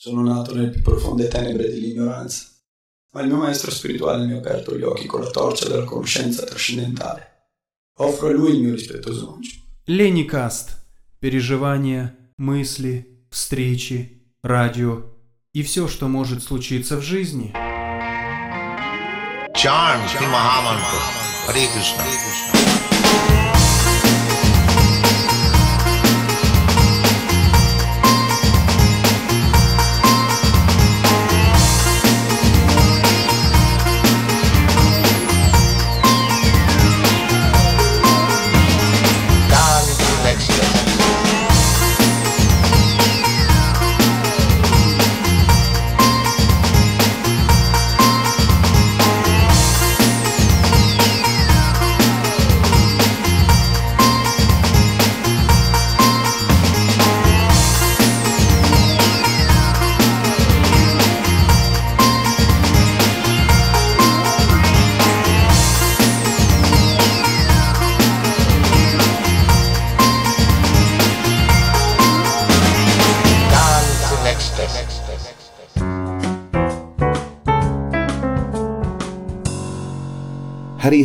Sono nato nelle più profonde tenebre dell'ignoranza, ma il mio maestro spirituale mi ha aperto gli occhi con la torcia della conoscenza trascendentale. Offro a lui il mio rispettoso omaggio. Леникаст. Переживания, мысли, встречи, радио и все, что может случиться в жизни. Shri Mahamantra. Hare Krishna.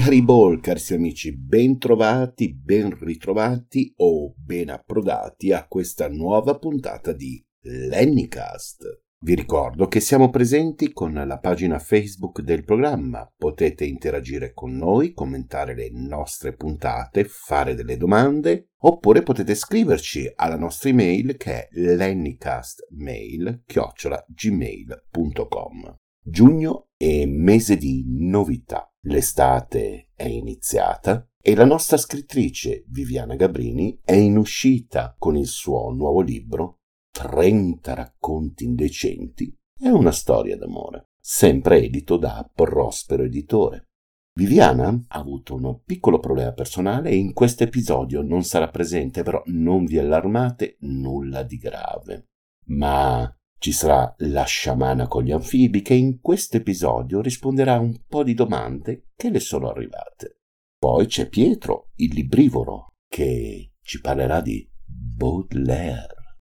Hari Hari Bol, carissimi amici, ben trovati, ben ritrovati o ben approdati a questa nuova puntata di Lennycast. Vi ricordo che siamo presenti con la pagina Facebook del programma, potete interagire con noi, commentare le nostre puntate, fare delle domande, oppure potete scriverci alla nostra email che è lennycastmail-gmail.com. Giugno è mese di novità. L'estate è iniziata e la nostra scrittrice Viviana Gabrini è in uscita con il suo nuovo libro 30 racconti indecenti e una storia d'amore, sempre edito da Prospero Editore. Viviana ha avuto un piccolo problema personale e in questo episodio non sarà presente, però non vi allarmate, nulla di grave. Ma ci sarà la sciamana con gli anfibi che in questo episodio risponderà a un po' di domande che le sono arrivate. Poi c'è Pietro, il librivoro, che ci parlerà di Baudelaire.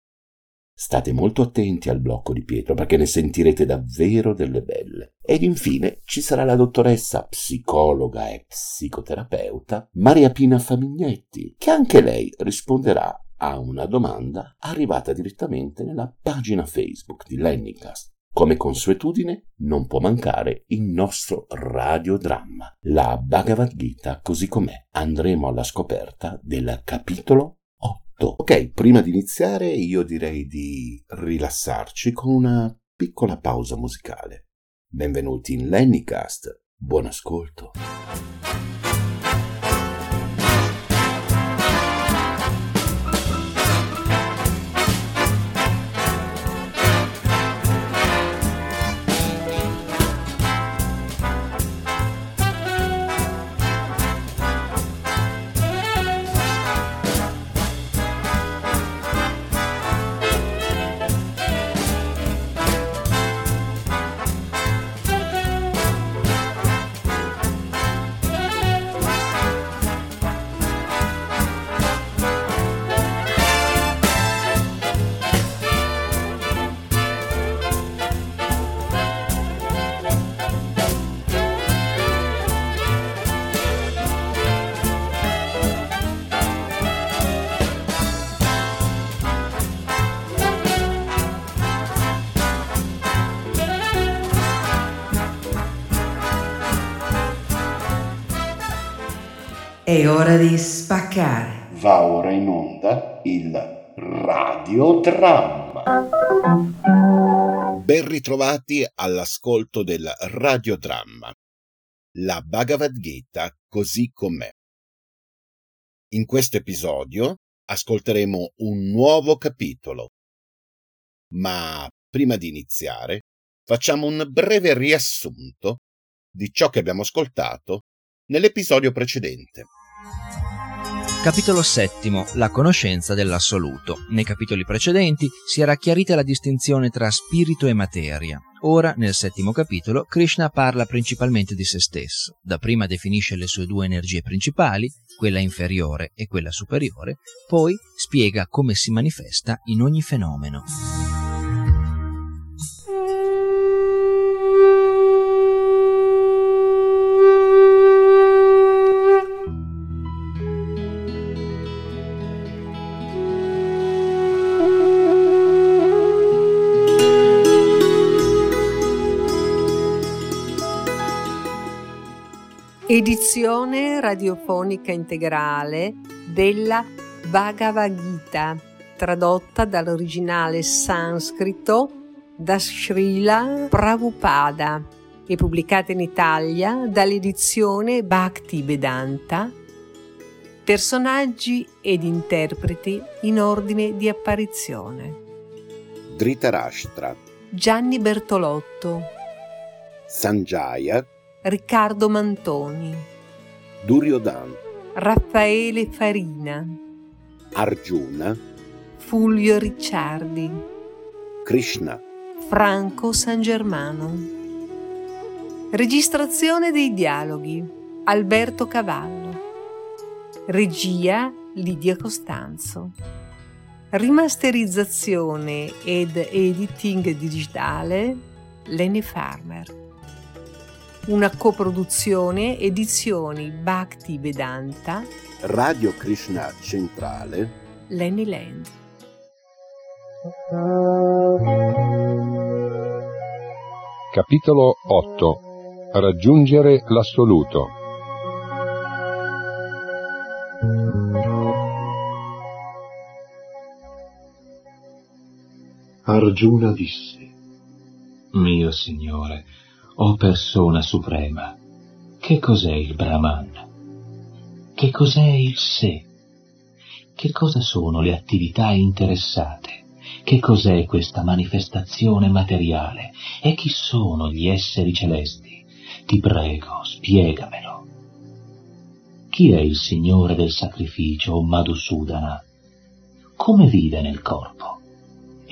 State molto attenti al blocco di Pietro perché ne sentirete davvero delle belle. Ed infine ci sarà la dottoressa psicologa e psicoterapeuta Maria Pina Famignetti, che anche lei risponderà a una domanda arrivata direttamente nella pagina Facebook di Lennycast. Come consuetudine non può mancare il nostro radiodramma, la Bhagavad Gita così com'è. Andremo alla scoperta del capitolo 8. Ok, prima di iniziare io direi di rilassarci con una piccola pausa musicale. Benvenuti in Lennycast, buon ascolto. Ora di spaccare. Va ora in onda il radiodramma. Ben ritrovati all'ascolto del radiodramma, la Bhagavad Gita così com'è. In questo episodio ascolteremo un nuovo capitolo. Ma prima di iniziare, facciamo un breve riassunto di ciò che abbiamo ascoltato nell'episodio precedente. Capitolo VII. La conoscenza dell'assoluto. Nei capitoli precedenti si era chiarita la distinzione tra spirito e materia. Ora, nel settimo capitolo, Krishna parla principalmente di se stesso. Dapprima definisce le sue due energie principali, quella inferiore e quella superiore, poi spiega come si manifesta in ogni fenomeno. Edizione radiofonica integrale della Bhagavad Gita, tradotta dall'originale sanscrito da Srila Prabhupada e pubblicata in Italia dall'edizione Bhakti Vedanta. Personaggi ed interpreti in ordine di apparizione. Dhritarashtra, Gianni Bertolotto, Sanjaya, Riccardo Mantoni, Duryodhan, Raffaele Farina, Arjuna, Fulvio Ricciardi, Krishna, Franco San Germano. Registrazione dei dialoghi Alberto Cavallo. Regia Lidia Costanzo. Rimasterizzazione ed editing digitale Lenny Farmer. Una coproduzione edizioni Bhakti Vedanta. Radio Krishna Centrale, Lenny Land. Capitolo 8 Raggiungere l'assoluto. Arjuna disse, Mio Signore, o persona suprema, che cos'è il Brahman? Che cos'è il sé? Che cosa sono le attività interessate? Che cos'è questa manifestazione materiale? E chi sono gli esseri celesti? Ti prego, spiegamelo. Chi è il Signore del sacrificio, Madhusudana? Come vive nel corpo?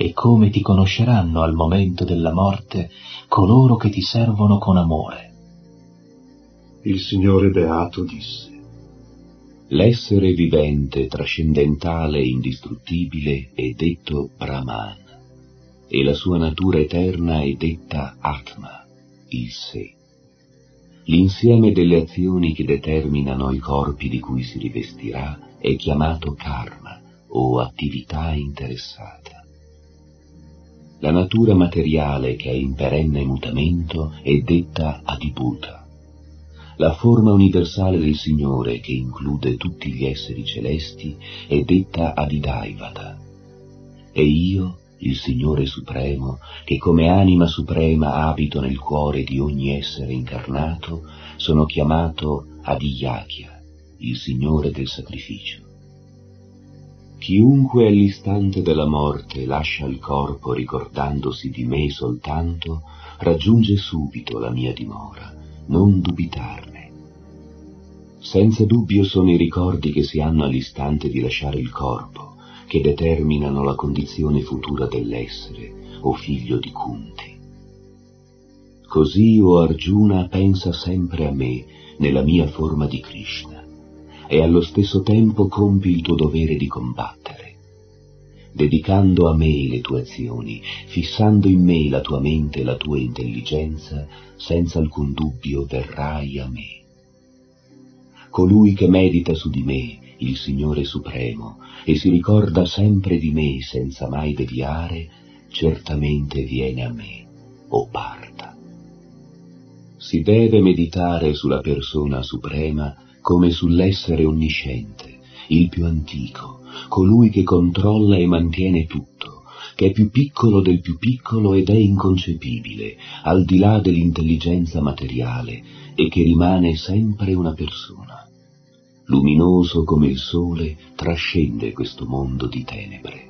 E come ti conosceranno al momento della morte coloro che ti servono con amore? Il Signore Beato disse, L'essere vivente, trascendentale e indistruttibile è detto Brahman, e la sua natura eterna è detta Atma, il sé. L'insieme delle azioni che determinano i corpi di cui si rivestirà è chiamato karma o attività interessata. La natura materiale che è in perenne mutamento è detta Adibhuta la forma universale del Signore, che include tutti gli esseri celesti, è detta Adidaivata. E io, il Signore Supremo, che come anima suprema abito nel cuore di ogni essere incarnato, sono chiamato Adiyakya, il Signore del sacrificio. Chiunque all'istante della morte lascia il corpo ricordandosi di me soltanto, raggiunge subito la mia dimora, non dubitarne. Senza dubbio sono i ricordi che si hanno all'istante di lasciare il corpo, che determinano la condizione futura dell'essere, o figlio di Kunti. Così, o Arjuna, pensa sempre a me, nella mia forma di Krishna, e allo stesso tempo compi il tuo dovere di combattere. Dedicando a me le tue azioni, fissando in me la tua mente e la tua intelligenza, senza alcun dubbio verrai a me colui che medita su di me, il Signore Supremo, e si ricorda sempre di me senza mai deviare, certamente viene a me o parta. Si deve meditare sulla persona suprema come sull'essere onnisciente, il più antico, colui che controlla e mantiene tutto, che è più piccolo del più piccolo ed è inconcepibile, al di là dell'intelligenza materiale, e che rimane sempre una persona. Luminoso come il sole trascende questo mondo di tenebre.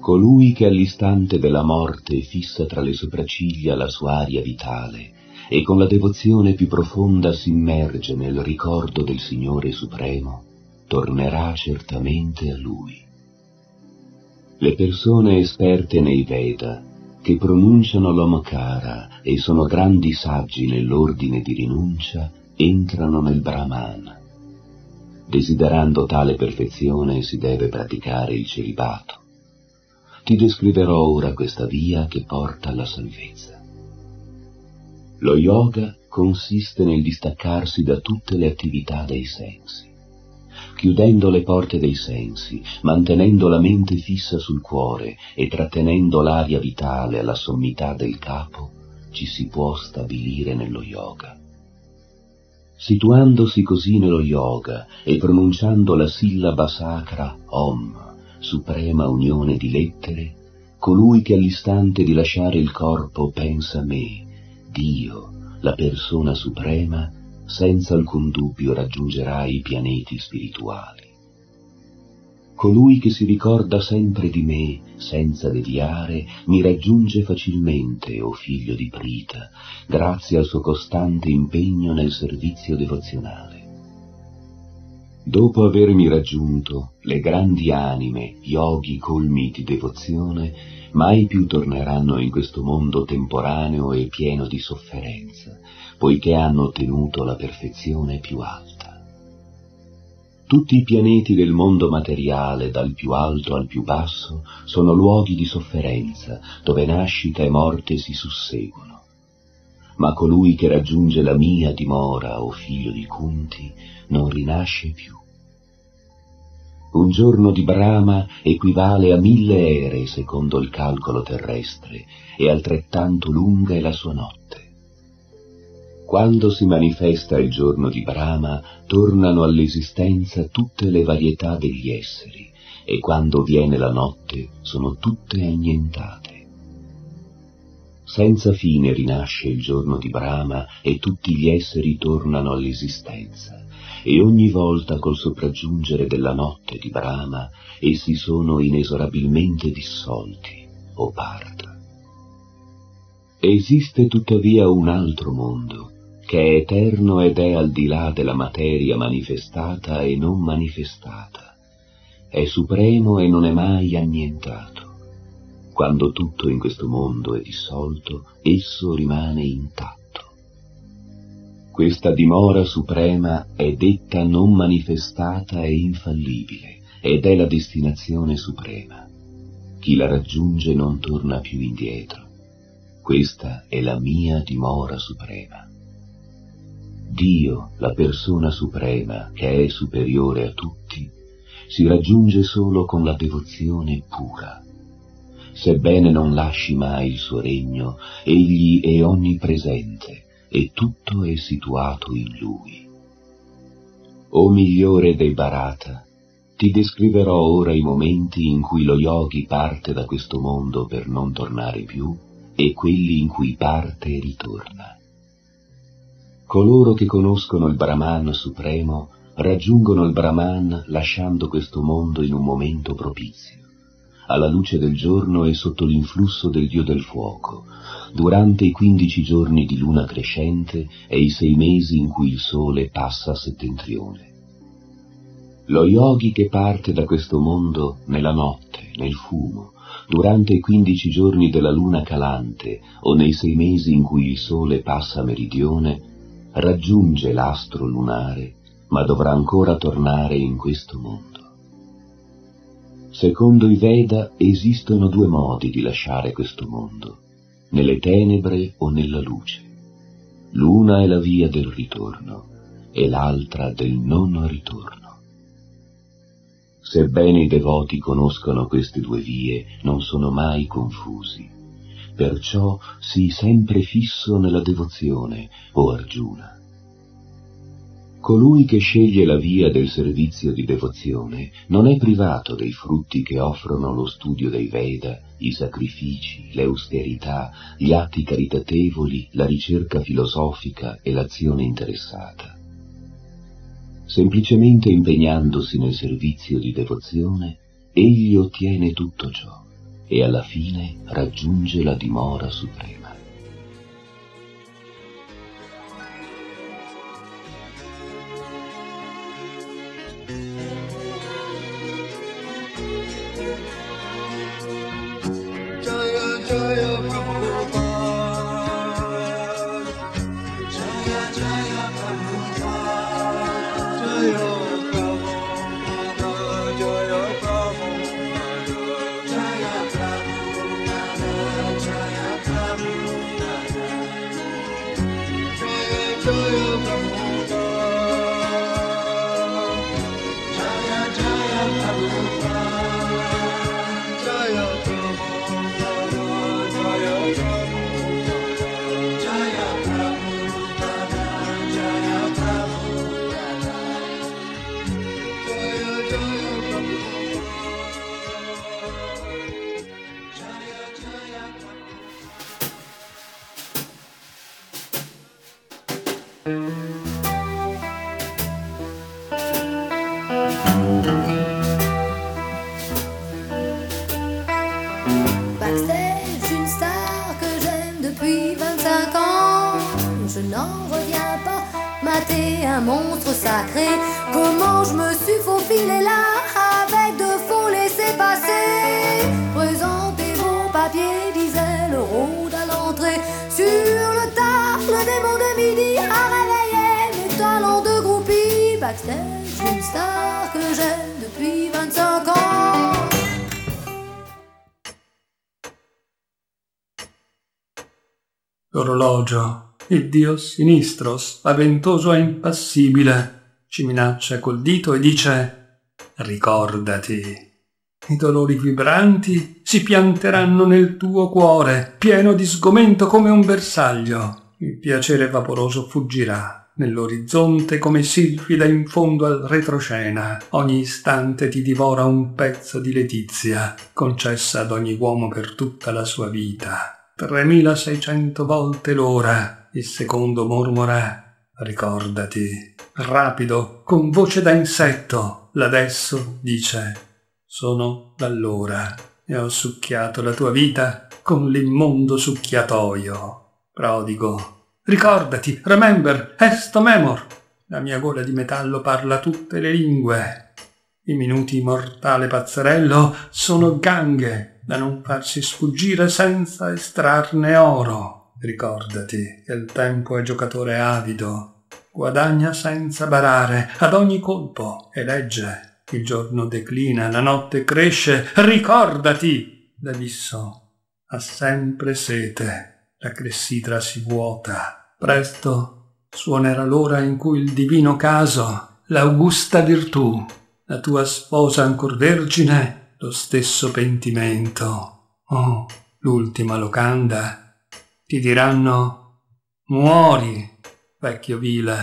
Colui che all'istante della morte fissa tra le sopracciglia la sua aria vitale e con la devozione più profonda si immerge nel ricordo del Signore Supremo, tornerà certamente a Lui. Le persone esperte nei Veda, che pronunciano l'Omakara e sono grandi saggi nell'ordine di rinuncia, entrano nel Brahman. Desiderando tale perfezione si deve praticare il celibato. Ti descriverò ora questa via che porta alla salvezza. Lo yoga consiste nel distaccarsi da tutte le attività dei sensi. Chiudendo le porte dei sensi, mantenendo la mente fissa sul cuore e trattenendo l'aria vitale alla sommità del capo, ci si può stabilire nello yoga. Situandosi così nello yoga e pronunciando la sillaba sacra Om, suprema unione di lettere, colui che all'istante di lasciare il corpo pensa a me, Dio, la persona suprema, senza alcun dubbio raggiungerà i pianeti spirituali. Colui che si ricorda sempre di me, senza deviare, mi raggiunge facilmente, o figlio di Prita, grazie al suo costante impegno nel servizio devozionale. Dopo avermi raggiunto, le grandi anime, yogi colmi di devozione, mai più torneranno in questo mondo temporaneo e pieno di sofferenza, poiché hanno ottenuto la perfezione più alta. Tutti i pianeti del mondo materiale, dal più alto al più basso, sono luoghi di sofferenza, dove nascita e morte si susseguono. Ma colui che raggiunge la mia dimora, o figlio di Kunti, non rinasce più. Un giorno di Brahma equivale a mille ere secondo il calcolo terrestre e altrettanto lunga è la sua notte. Quando si manifesta il giorno di Brahma, tornano all'esistenza tutte le varietà degli esseri, e quando viene la notte sono tutte annientate. Senza fine rinasce il giorno di Brahma e tutti gli esseri tornano all'esistenza, e ogni volta col sopraggiungere della notte di Brahma essi sono inesorabilmente dissolti o parta. Esiste tuttavia un altro mondo, che è eterno ed è al di là della materia manifestata e non manifestata, è supremo e non è mai annientato. Quando tutto in questo mondo è dissolto, esso rimane intatto. Questa dimora suprema è detta non manifestata e infallibile, ed è la destinazione suprema. Chi la raggiunge non torna più indietro. Questa è la mia dimora suprema. Dio, la persona suprema, che è superiore a tutti, si raggiunge solo con la devozione pura. Sebbene non lasci mai il suo regno, egli è onnipresente e tutto è situato in lui. O migliore dei Bharata, ti descriverò ora i momenti in cui lo yogi parte da questo mondo per non tornare più e quelli in cui parte e ritorna. Coloro che conoscono il Brahman supremo raggiungono il Brahman lasciando questo mondo in un momento propizio, alla luce del giorno e sotto l'influsso del Dio del fuoco, durante i quindici giorni di luna crescente e i sei mesi in cui il sole passa a settentrione. Lo yogi che parte da questo mondo nella notte, nel fumo, durante i quindici giorni della luna calante o nei sei mesi in cui il sole passa a meridione, raggiunge l'astro lunare, ma dovrà ancora tornare in questo mondo. Secondo i Veda esistono due modi di lasciare questo mondo, nelle tenebre o nella luce. L'una è la via del ritorno e l'altra del non ritorno. Sebbene i devoti conoscono queste due vie, non sono mai confusi perciò sii sempre fisso nella devozione, o Arjuna. Colui che sceglie la via del servizio di devozione non è privato dei frutti che offrono lo studio dei Veda, i sacrifici, le austerità, gli atti caritatevoli, la ricerca filosofica e l'azione interessata. Semplicemente impegnandosi nel servizio di devozione, egli ottiene tutto ciò e alla fine raggiunge la dimora suprema. Dio sinistro, spaventoso e impassibile, ci minaccia col dito e dice Ricordati. I dolori vibranti si pianteranno nel tuo cuore, pieno di sgomento come un bersaglio. Il piacere vaporoso fuggirà nell'orizzonte come silfida in fondo al retroscena. Ogni istante ti divora un pezzo di letizia, concessa ad ogni uomo per tutta la sua vita. 3600 volte l'ora. Il secondo mormora, ricordati. Rapido, con voce da insetto, l'adesso dice, sono d'allora e ho succhiato la tua vita con l'immondo succhiatoio. Prodigo, ricordati, remember, esto memor. La mia gola di metallo parla tutte le lingue. I minuti mortale pazzerello sono ganghe da non farsi sfuggire senza estrarne oro. Ricordati che il tempo è giocatore avido, guadagna senza barare ad ogni colpo e legge. Il giorno declina, la notte cresce, ricordati! L'abisso ha sempre sete, la clessidra si vuota. Presto suonerà l'ora in cui il divino caso, l'augusta virtù, la tua sposa ancor vergine, lo stesso pentimento. Oh, l'ultima locanda. Ti diranno, muori, vecchio vile.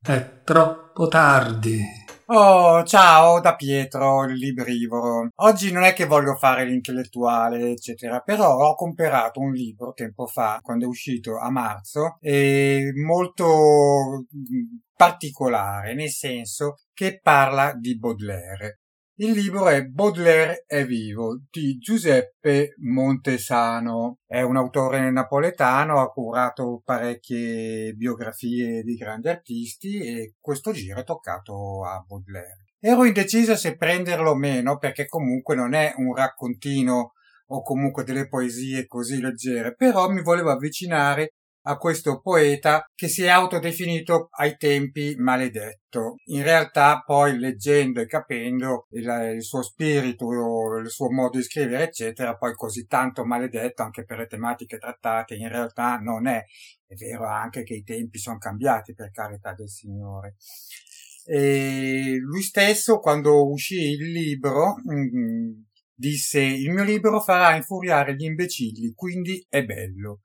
È troppo tardi. Oh, ciao da Pietro, il librivoro. Oggi non è che voglio fare l'intellettuale, eccetera, però ho comprato un libro tempo fa, quando è uscito a marzo, e molto particolare, nel senso che parla di Baudelaire. Il libro è Baudelaire è vivo di Giuseppe Montesano. È un autore napoletano, ha curato parecchie biografie di grandi artisti e questo giro è toccato a Baudelaire. Ero indeciso se prenderlo o meno perché comunque non è un raccontino o comunque delle poesie così leggere, però mi volevo avvicinare a questo poeta che si è autodefinito ai tempi maledetto. In realtà poi leggendo e capendo il, il, suo spirito, il suo modo di scrivere, eccetera, poi così tanto maledetto anche per le tematiche trattate, in realtà non è. È vero anche che i tempi sono cambiati, per carità del Signore. E lui stesso, quando uscì il libro, mm, disse il mio libro farà infuriare gli imbecilli, quindi è bello.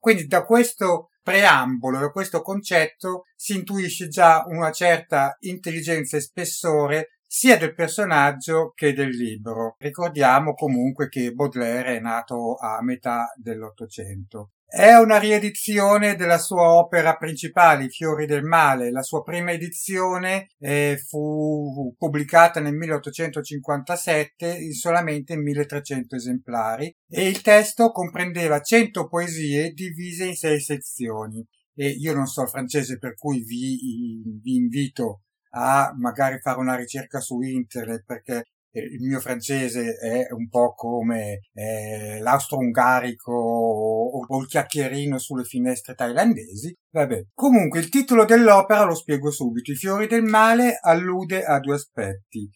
Quindi da questo preambolo, da questo concetto, si intuisce già una certa intelligenza e spessore sia del personaggio che del libro. Ricordiamo comunque che Baudelaire è nato a metà dell'Ottocento. È una riedizione della sua opera principale, I fiori del male. La sua prima edizione eh, fu pubblicata nel 1857 in solamente 1300 esemplari e il testo comprendeva 100 poesie divise in sei sezioni. E io non so il francese per cui vi, vi invito a magari fare una ricerca su internet perché il mio francese è un po' come eh, l'austro-ungarico o, o, il chiacchierino sulle finestre thailandesi. Vabbè. Comunque il titolo dell'opera lo spiego subito. I fiori del male allude a due aspetti.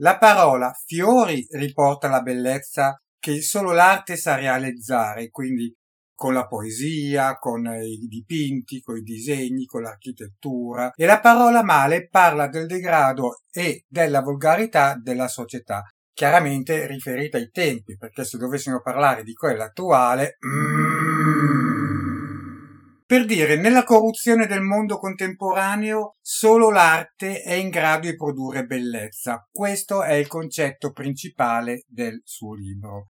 La parola fiori riporta la bellezza che solo l'arte sa realizzare, quindi con la poesia, con i dipinti, con i disegni, con l'architettura e la parola male parla del degrado e della volgarità della società, chiaramente riferita ai tempi, perché se dovessimo parlare di quella attuale... Per dire, nella corruzione del mondo contemporaneo solo l'arte è in grado di produrre bellezza. Questo è il concetto principale del suo libro.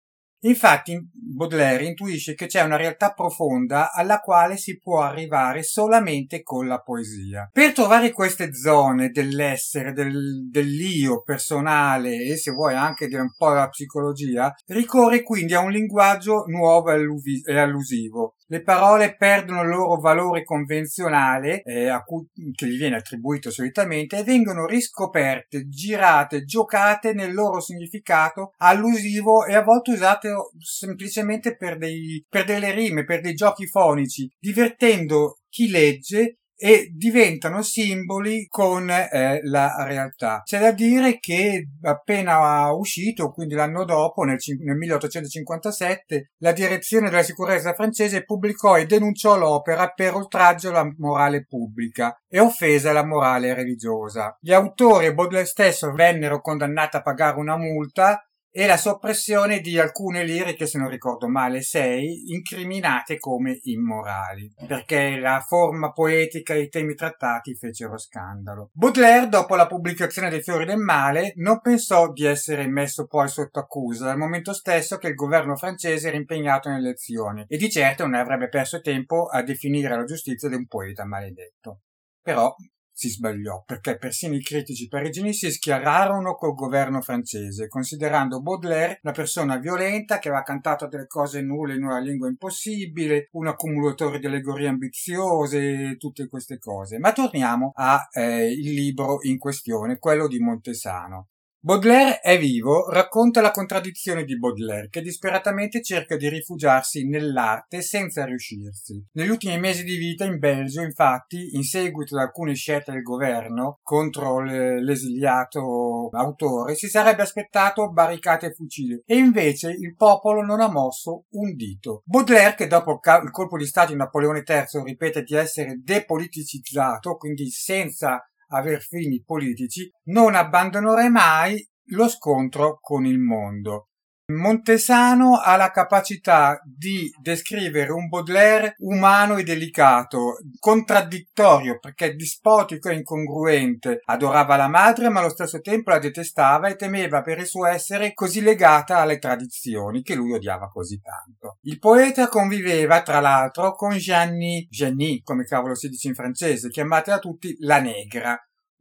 Infatti Baudelaire intuisce che c'è una realtà profonda alla quale si può arrivare solamente con la poesia. Per trovare queste zone dell'essere, del, dell'io personale e se vuoi anche di un po' la psicologia, ricorre quindi a un linguaggio nuovo e allusivo. Le parole perdono il loro valore convenzionale, eh, cui, che gli viene attribuito solitamente, e vengono riscoperte, girate, giocate nel loro significato allusivo e a volte usate semplicemente per, dei, per delle rime, per dei giochi fonici, divertendo chi legge e diventano simboli con eh, la realtà. C'è da dire che appena uscito, quindi l'anno dopo, nel, nel 1857, la direzione della sicurezza francese pubblicò e denunciò l'opera per oltraggio alla morale pubblica e offesa alla morale religiosa. Gli autori e Baudelaire stesso vennero condannati a pagare una multa e la soppressione di alcune liriche, se non ricordo male, sei, incriminate come immorali, perché la forma poetica e i temi trattati fecero scandalo. Baudelaire, dopo la pubblicazione dei Fiori del Male, non pensò di essere messo poi sotto accusa, dal momento stesso che il governo francese era impegnato nelle elezioni, e di certo non avrebbe perso tempo a definire la giustizia di un poeta maledetto. Però si sbagliò, perché persino i critici parigini si schierarono col governo francese, considerando Baudelaire una persona violenta che aveva cantato delle cose nulle in una lingua impossibile, un accumulatore di allegorie ambiziose, tutte queste cose. Ma torniamo al eh, libro in questione, quello di Montesano. Baudelaire è vivo racconta la contraddizione di Baudelaire che disperatamente cerca di rifugiarsi nell'arte senza riuscirsi. Negli ultimi mesi di vita in Belgio, infatti, in seguito ad alcune scelte del governo contro l'esiliato autore, si sarebbe aspettato barricate e fucili e invece il popolo non ha mosso un dito. Baudelaire, che dopo il colpo di Stato di Napoleone III ripete di essere depoliticizzato, quindi senza aver fini politici, non abbandonerà mai lo scontro con il mondo. Montesano ha la capacità di descrivere un Baudelaire umano e delicato, contraddittorio perché dispotico e incongruente, adorava la madre ma allo stesso tempo la detestava e temeva per il suo essere così legata alle tradizioni che lui odiava così tanto. Il poeta conviveva tra l'altro con Gianni, Gianni come cavolo si dice in francese, chiamata da tutti la negra,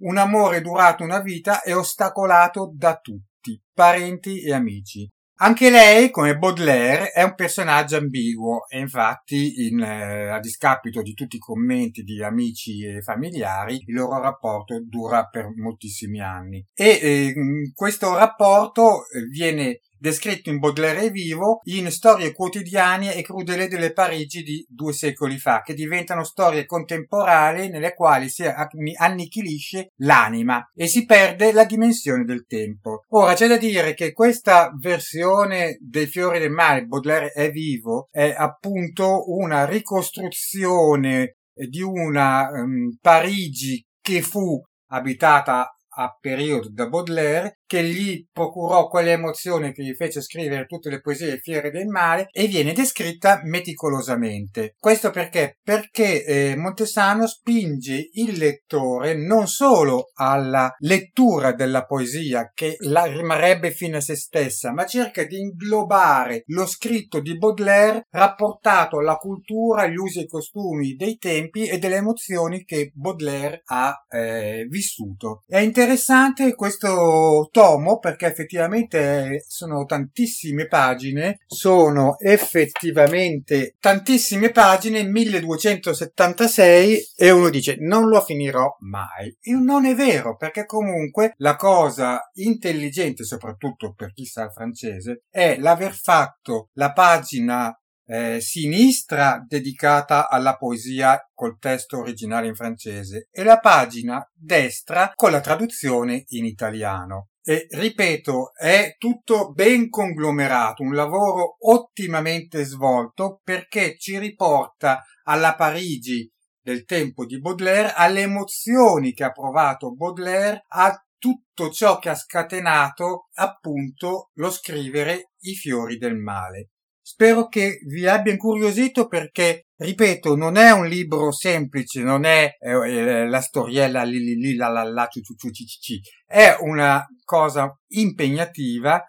un amore durato una vita e ostacolato da tutti, parenti e amici. Anche lei, come Baudelaire, è un personaggio ambiguo e infatti, in, eh, a discapito di tutti i commenti di amici e familiari, il loro rapporto dura per moltissimi anni. E eh, questo rapporto eh, viene descritto in Baudelaire vivo in storie quotidiane e crudele delle Parigi di due secoli fa, che diventano storie contemporanee nelle quali si annichilisce l'anima e si perde la dimensione del tempo. Ora c'è da dire che questa versione dei fiori del mare, Baudelaire è vivo, è appunto una ricostruzione di una um, Parigi che fu abitata a periodo da Baudelaire, che gli procurò quelle emozioni che gli fece scrivere tutte le poesie fiere del male e viene descritta meticolosamente. Questo perché? Perché eh, Montesano spinge il lettore non solo alla lettura della poesia che la rimarrebbe fine a se stessa, ma cerca di inglobare lo scritto di Baudelaire rapportato alla cultura, agli usi e costumi dei tempi e delle emozioni che Baudelaire ha eh, vissuto. È interessante interessante questo tomo perché effettivamente sono tantissime pagine, sono effettivamente tantissime pagine, 1276 e uno dice non lo finirò mai. E non è vero perché comunque la cosa intelligente, soprattutto per chi sa il francese, è l'aver fatto la pagina eh, sinistra dedicata alla poesia col testo originale in francese e la pagina destra con la traduzione in italiano. E ripeto, è tutto ben conglomerato, un lavoro ottimamente svolto perché ci riporta alla Parigi del tempo di Baudelaire, alle emozioni che ha provato Baudelaire, a tutto ciò che ha scatenato appunto lo scrivere I fiori del male. Spero che vi abbia incuriosito perché, ripeto, non è un libro semplice, non è eh, eh la storiella li li li la la la ciu ciu ciu ci ci. È una cosa impegnativa,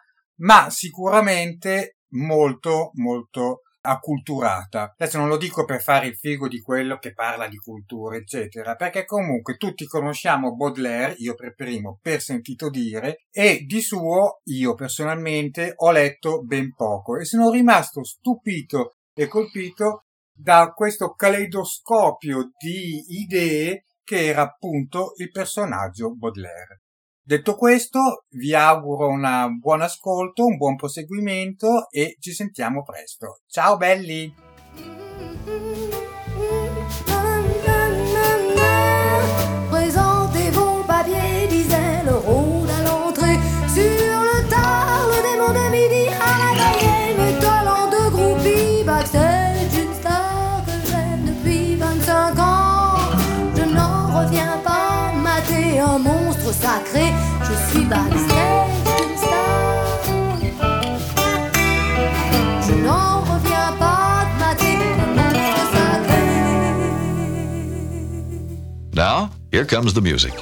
ma sicuramente molto molto acculturata. Adesso non lo dico per fare il figo di quello che parla di cultura, eccetera, perché comunque tutti conosciamo Baudelaire, io per primo, per sentito dire, e di suo io personalmente ho letto ben poco e sono rimasto stupito e colpito da questo caleidoscopio di idee che era appunto il personaggio Baudelaire. Detto questo, vi auguro un buon ascolto, un buon proseguimento e ci sentiamo presto. Ciao belli! Monstre sacré. Je suis star. Je n'en reviens pas sacré. Now, here comes the music.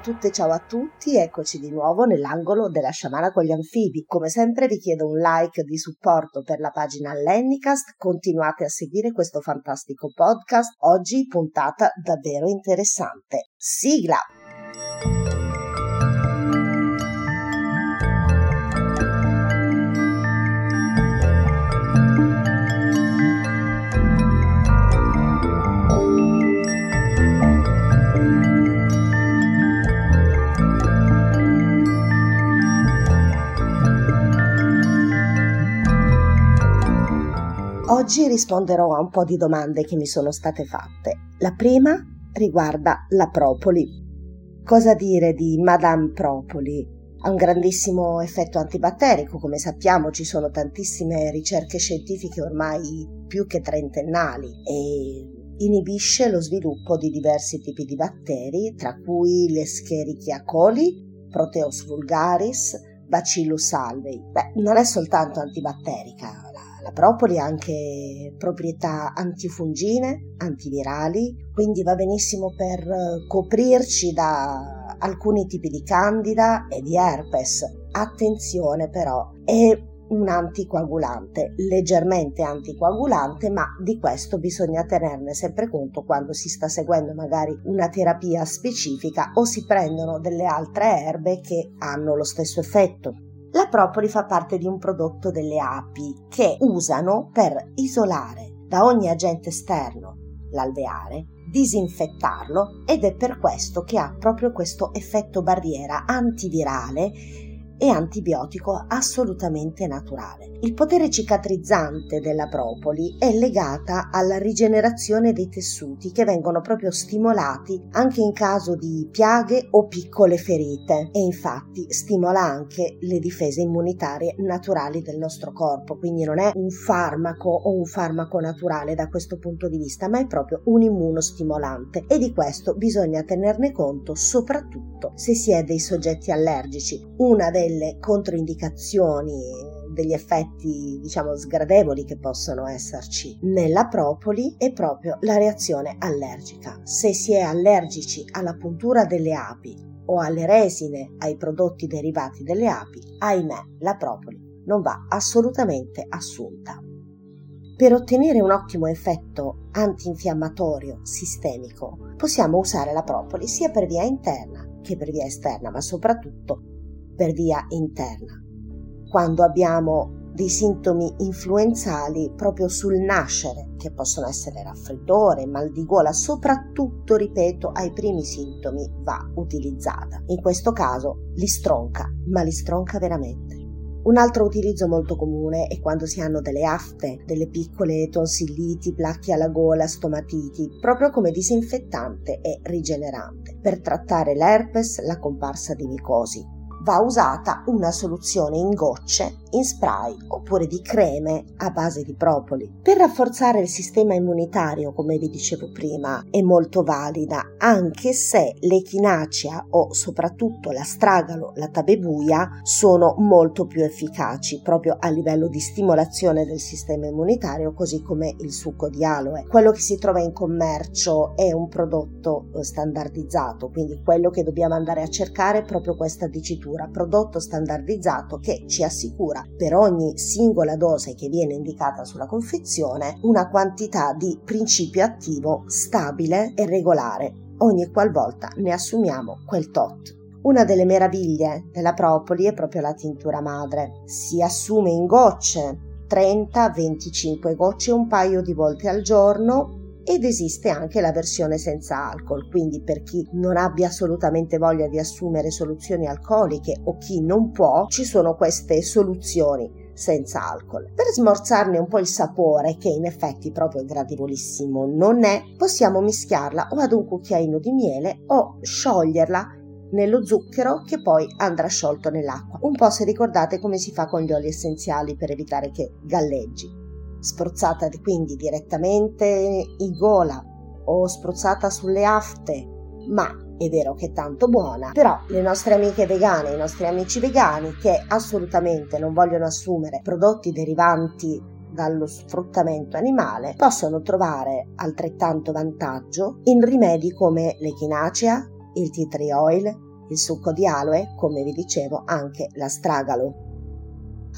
A tutte, ciao a tutti, eccoci di nuovo nell'angolo della sciamana con gli anfibi. Come sempre vi chiedo un like di supporto per la pagina Lennicast, continuate a seguire questo fantastico podcast, oggi puntata davvero interessante. Sigla! Oggi risponderò a un po' di domande che mi sono state fatte. La prima riguarda la propoli. Cosa dire di Madame Propoli? Ha un grandissimo effetto antibatterico, come sappiamo ci sono tantissime ricerche scientifiche ormai più che trentennali e inibisce lo sviluppo di diversi tipi di batteri, tra cui l'Escherichia coli, Proteus vulgaris, Bacillus alvei. Beh, non è soltanto antibatterica, la propoli ha anche proprietà antifungine, antivirali, quindi va benissimo per eh, coprirci da alcuni tipi di candida e di herpes. Attenzione però, è un anticoagulante, leggermente anticoagulante, ma di questo bisogna tenerne sempre conto quando si sta seguendo magari una terapia specifica o si prendono delle altre erbe che hanno lo stesso effetto. La propoli fa parte di un prodotto delle api che usano per isolare da ogni agente esterno l'alveare, disinfettarlo ed è per questo che ha proprio questo effetto barriera antivirale e antibiotico assolutamente naturale. Il potere cicatrizzante della propoli è legata alla rigenerazione dei tessuti che vengono proprio stimolati anche in caso di piaghe o piccole ferite e infatti stimola anche le difese immunitarie naturali del nostro corpo, quindi non è un farmaco o un farmaco naturale da questo punto di vista, ma è proprio un immunostimolante e di questo bisogna tenerne conto soprattutto se si è dei soggetti allergici. Una delle controindicazioni degli effetti diciamo sgradevoli che possono esserci nella propoli è proprio la reazione allergica. Se si è allergici alla puntura delle api o alle resine ai prodotti derivati dalle api, ahimè, la propoli non va assolutamente assunta. Per ottenere un ottimo effetto antinfiammatorio sistemico, possiamo usare la propoli sia per via interna che per via esterna, ma soprattutto per via interna quando abbiamo dei sintomi influenzali proprio sul nascere, che possono essere raffreddore, mal di gola, soprattutto, ripeto, ai primi sintomi va utilizzata. In questo caso li stronca, ma li stronca veramente. Un altro utilizzo molto comune è quando si hanno delle afte, delle piccole tonsilliti, placche alla gola, stomatiti, proprio come disinfettante e rigenerante, per trattare l'herpes, la comparsa di micosi va usata una soluzione in gocce, in spray oppure di creme a base di propoli. Per rafforzare il sistema immunitario, come vi dicevo prima, è molto valida, anche se l'echinacea o soprattutto la stragalo, la tabebuia sono molto più efficaci proprio a livello di stimolazione del sistema immunitario, così come il succo di aloe. Quello che si trova in commercio è un prodotto eh, standardizzato, quindi quello che dobbiamo andare a cercare è proprio questa dicitura addirittura prodotto standardizzato che ci assicura per ogni singola dose che viene indicata sulla confezione una quantità di principio attivo stabile e regolare ogni qualvolta ne assumiamo quel tot. Una delle meraviglie della propoli è proprio la tintura madre. Si assume in gocce, 30-25 gocce un paio di volte al giorno ed esiste anche la versione senza alcol, quindi per chi non abbia assolutamente voglia di assumere soluzioni alcoliche o chi non può, ci sono queste soluzioni senza alcol. Per smorzarne un po' il sapore, che in effetti proprio gradevolissimo non è, possiamo mischiarla o ad un cucchiaino di miele o scioglierla nello zucchero che poi andrà sciolto nell'acqua. Un po' se ricordate come si fa con gli oli essenziali per evitare che galleggi spruzzata quindi direttamente in gola o spruzzata sulle afte, ma è vero che è tanto buona, però le nostre amiche vegane, i nostri amici vegani che assolutamente non vogliono assumere prodotti derivanti dallo sfruttamento animale possono trovare altrettanto vantaggio in rimedi come l'echinacea, il tea tree oil, il succo di aloe, come vi dicevo anche l'astragalo.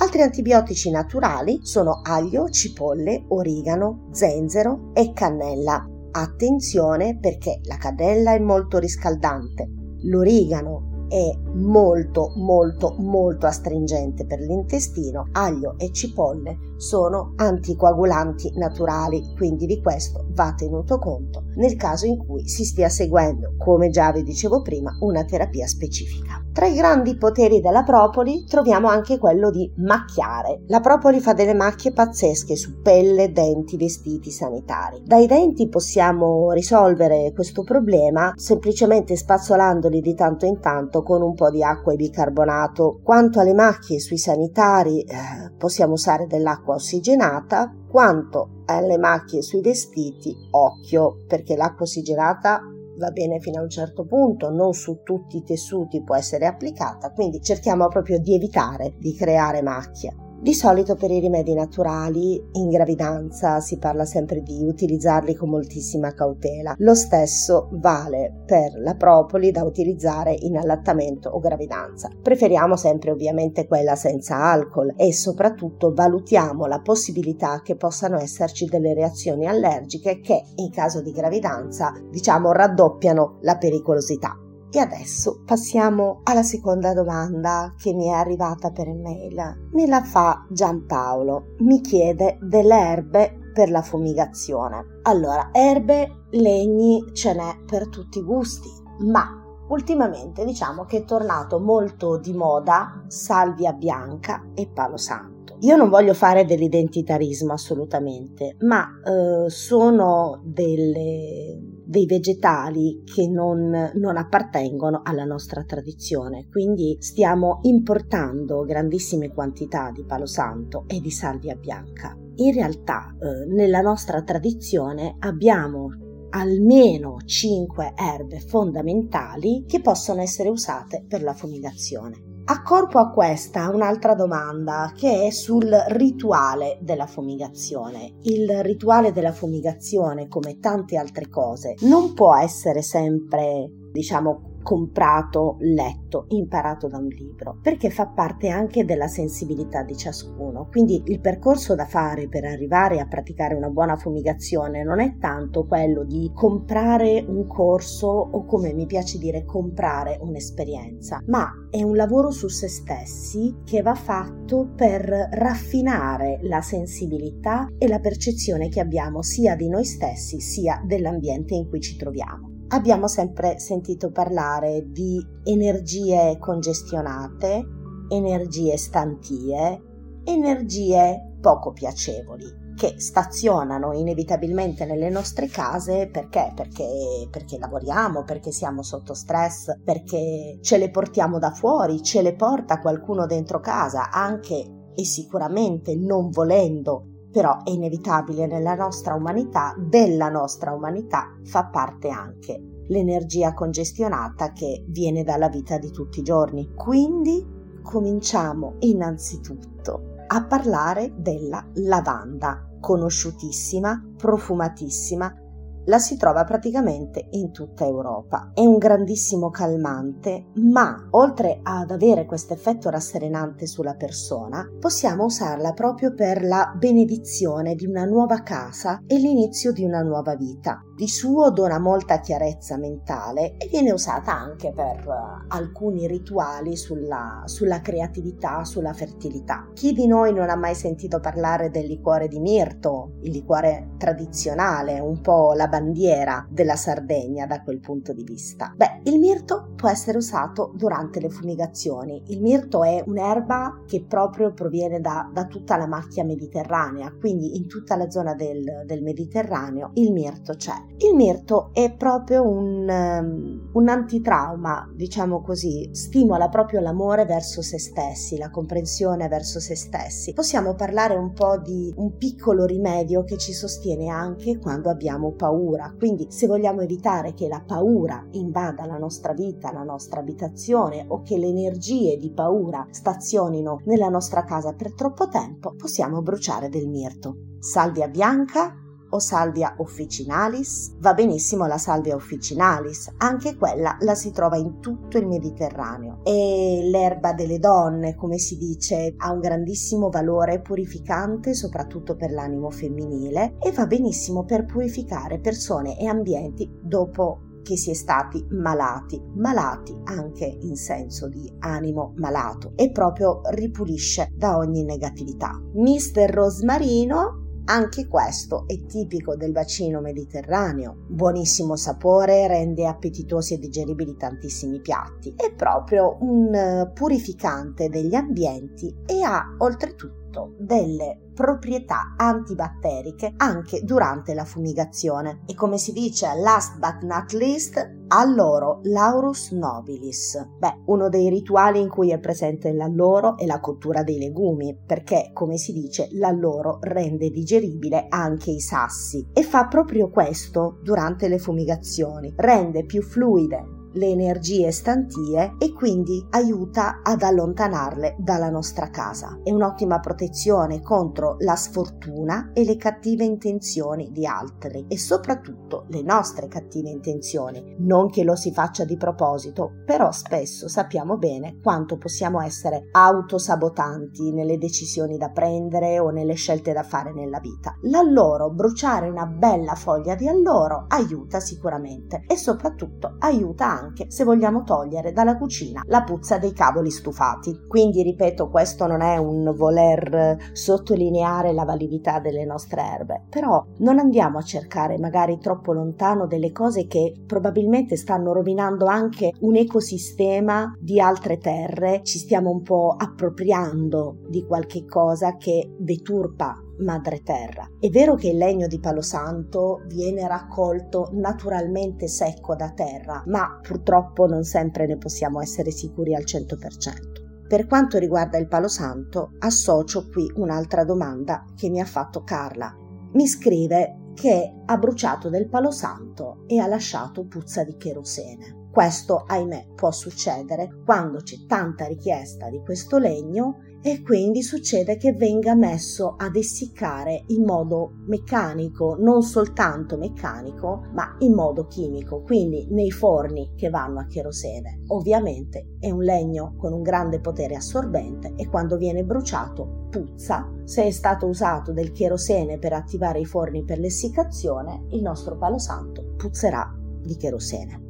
Altri antibiotici naturali sono aglio, cipolle, origano, zenzero e cannella. Attenzione perché la cannella è molto riscaldante, l'origano è molto molto molto astringente per l'intestino, aglio e cipolle sono anticoagulanti naturali, quindi di questo va tenuto conto nel caso in cui si stia seguendo, come già vi dicevo prima, una terapia specifica. Tra i grandi poteri della propoli troviamo anche quello di macchiare. La propoli fa delle macchie pazzesche su pelle, denti, vestiti sanitari. Dai denti possiamo risolvere questo problema semplicemente spazzolandoli di tanto in tanto con un po' di acqua e bicarbonato. Quanto alle macchie sui sanitari eh, possiamo usare dell'acqua ossigenata, quanto alle macchie sui vestiti, occhio, perché l'acqua ossigenata va bene fino a un certo punto, non su tutti i tessuti può essere applicata, quindi cerchiamo proprio di evitare di creare macchie. Di solito per i rimedi naturali in gravidanza si parla sempre di utilizzarli con moltissima cautela. Lo stesso vale per la propoli da utilizzare in allattamento o gravidanza. Preferiamo sempre ovviamente quella senza alcol e soprattutto valutiamo la possibilità che possano esserci delle reazioni allergiche che in caso di gravidanza diciamo raddoppiano la pericolosità. E adesso passiamo alla seconda domanda che mi è arrivata per email. Me la fa Giampaolo. Mi chiede delle erbe per la fumigazione. Allora, erbe, legni ce n'è per tutti i gusti, ma ultimamente diciamo che è tornato molto di moda salvia bianca e palo santo. Io non voglio fare dell'identitarismo assolutamente, ma eh, sono delle dei vegetali che non, non, appartengono alla nostra tradizione. Quindi stiamo importando grandissime quantità di palo santo e di salvia bianca. In realtà, eh, nella nostra tradizione abbiamo almeno 5 erbe fondamentali che possono essere usate per la fumigazione. Accorpo a questa un'altra domanda che è sul rituale della fumigazione. Il rituale della fumigazione, come tante altre cose, non può essere sempre, diciamo, comprato, letto, imparato da un libro, perché fa parte anche della sensibilità di ciascuno. Quindi il percorso da fare per arrivare a praticare una buona fumigazione non è tanto quello di comprare un corso o come mi piace dire comprare un'esperienza, ma è un lavoro su se stessi che va fatto per raffinare la sensibilità e la percezione che abbiamo sia di noi stessi sia dell'ambiente in cui ci troviamo. Abbiamo sempre sentito parlare di energie congestionate, energie stantie, energie poco piacevoli che stazionano inevitabilmente nelle nostre case perché? perché? Perché lavoriamo, perché siamo sotto stress, perché ce le portiamo da fuori, ce le porta qualcuno dentro casa, anche e sicuramente non volendo però è inevitabile nella nostra umanità, della nostra umanità fa parte anche l'energia congestionata che viene dalla vita di tutti i giorni. Quindi cominciamo innanzitutto a parlare della lavanda, conosciutissima, profumatissima, la si trova praticamente in tutta Europa. È un grandissimo calmante, ma oltre ad avere questo effetto rasserenante sulla persona, possiamo usarla proprio per la benedizione di una nuova casa e l'inizio di una nuova vita. Di suo dona molta chiarezza mentale e viene usata anche per uh, alcuni rituali sulla, sulla creatività, sulla fertilità. Chi di noi non ha mai sentito parlare del liquore di mirto, il liquore tradizionale, un po' la bandiera della Sardegna da quel punto di vista? Beh, il mirto può essere usato durante le fumigazioni. Il mirto è un'erba che proprio proviene da, da tutta la macchia mediterranea, quindi in tutta la zona del, del Mediterraneo il mirto c'è. Il mirto è proprio un, um, un antitrauma, diciamo così, stimola proprio l'amore verso se stessi, la comprensione verso se stessi. Possiamo parlare un po' di un piccolo rimedio che ci sostiene anche quando abbiamo paura, quindi se vogliamo evitare che la paura invada la nostra vita, la nostra abitazione o che le energie di paura stazionino nella nostra casa per troppo tempo, possiamo bruciare del mirto. Salvia bianca o salvia officinalis? Va benissimo la salvia officinalis, anche quella la si trova in tutto il Mediterraneo. E l'erba delle donne, come si dice, ha un grandissimo valore purificante, soprattutto per l'animo femminile, e va benissimo per purificare persone e ambienti dopo che si è stati malati, malati anche in senso di animo malato e proprio ripulisce da ogni negatività. Mister Rosmarino anche questo è tipico del bacino mediterraneo. Buonissimo sapore, rende appetitosi e digeribili tantissimi piatti. È proprio un purificante degli ambienti e ha oltretutto delle proprietà antibatteriche anche durante la fumigazione. E come si dice last but not least, alloro Laurus nobilis. Beh, uno dei rituali in cui è presente l'alloro è la cottura dei legumi, perché come si dice l'alloro rende digeribile anche i sassi e fa proprio questo durante le fumigazioni, rende più fluide le energie stantie e quindi aiuta ad allontanarle dalla nostra casa. È un'ottima protezione contro la sfortuna e le cattive intenzioni di altri e soprattutto le nostre cattive intenzioni. Non che lo si faccia di proposito, però spesso sappiamo bene quanto possiamo essere autosabotanti nelle decisioni da prendere o nelle scelte da fare nella vita. L'alloro, bruciare una bella foglia di alloro aiuta sicuramente e soprattutto aiuta anche anche se vogliamo togliere dalla cucina la puzza dei cavoli stufati. Quindi, ripeto, questo non è un voler sottolineare la validità delle nostre erbe, però non andiamo a cercare magari troppo lontano delle cose che probabilmente stanno rovinando anche un ecosistema di altre terre, ci stiamo un po' appropriando di qualche cosa che deturpa madre terra. È vero che il legno di palo santo viene raccolto naturalmente secco da terra, ma purtroppo non sempre ne possiamo essere sicuri al 100%. Per quanto riguarda il palo santo, associo qui un'altra domanda che mi ha fatto Carla. Mi scrive che ha bruciato del palo santo e ha lasciato puzza di cherosene. Questo, ahimè, può succedere quando c'è tanta richiesta di questo legno e quindi succede che venga messo ad essiccare in modo meccanico, non soltanto meccanico, ma in modo chimico, quindi nei forni che vanno a cherosene. Ovviamente è un legno con un grande potere assorbente e quando viene bruciato puzza. Se è stato usato del cherosene per attivare i forni per l'essiccazione, il nostro palo santo puzzerà di cherosene.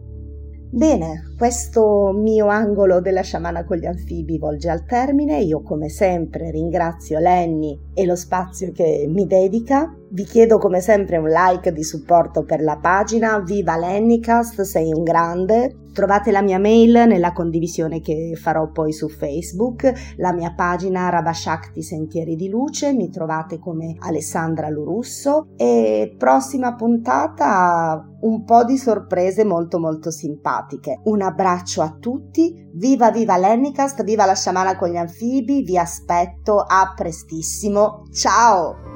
Bene, questo mio angolo della sciamana con gli anfibi volge al termine. Io come sempre ringrazio Lenny e lo spazio che mi dedica. Vi chiedo come sempre un like di supporto per la pagina. Viva Lennycast, sei un grande. Trovate la mia mail nella condivisione che farò poi su Facebook, la mia pagina Rabashakti Sentieri di Luce, mi trovate come Alessandra Lurusso e prossima puntata un po' di sorprese molto molto simpatiche. Un abbraccio a tutti, viva viva Lennycast, viva la sciamana con gli anfibi, vi aspetto a prestissimo, ciao!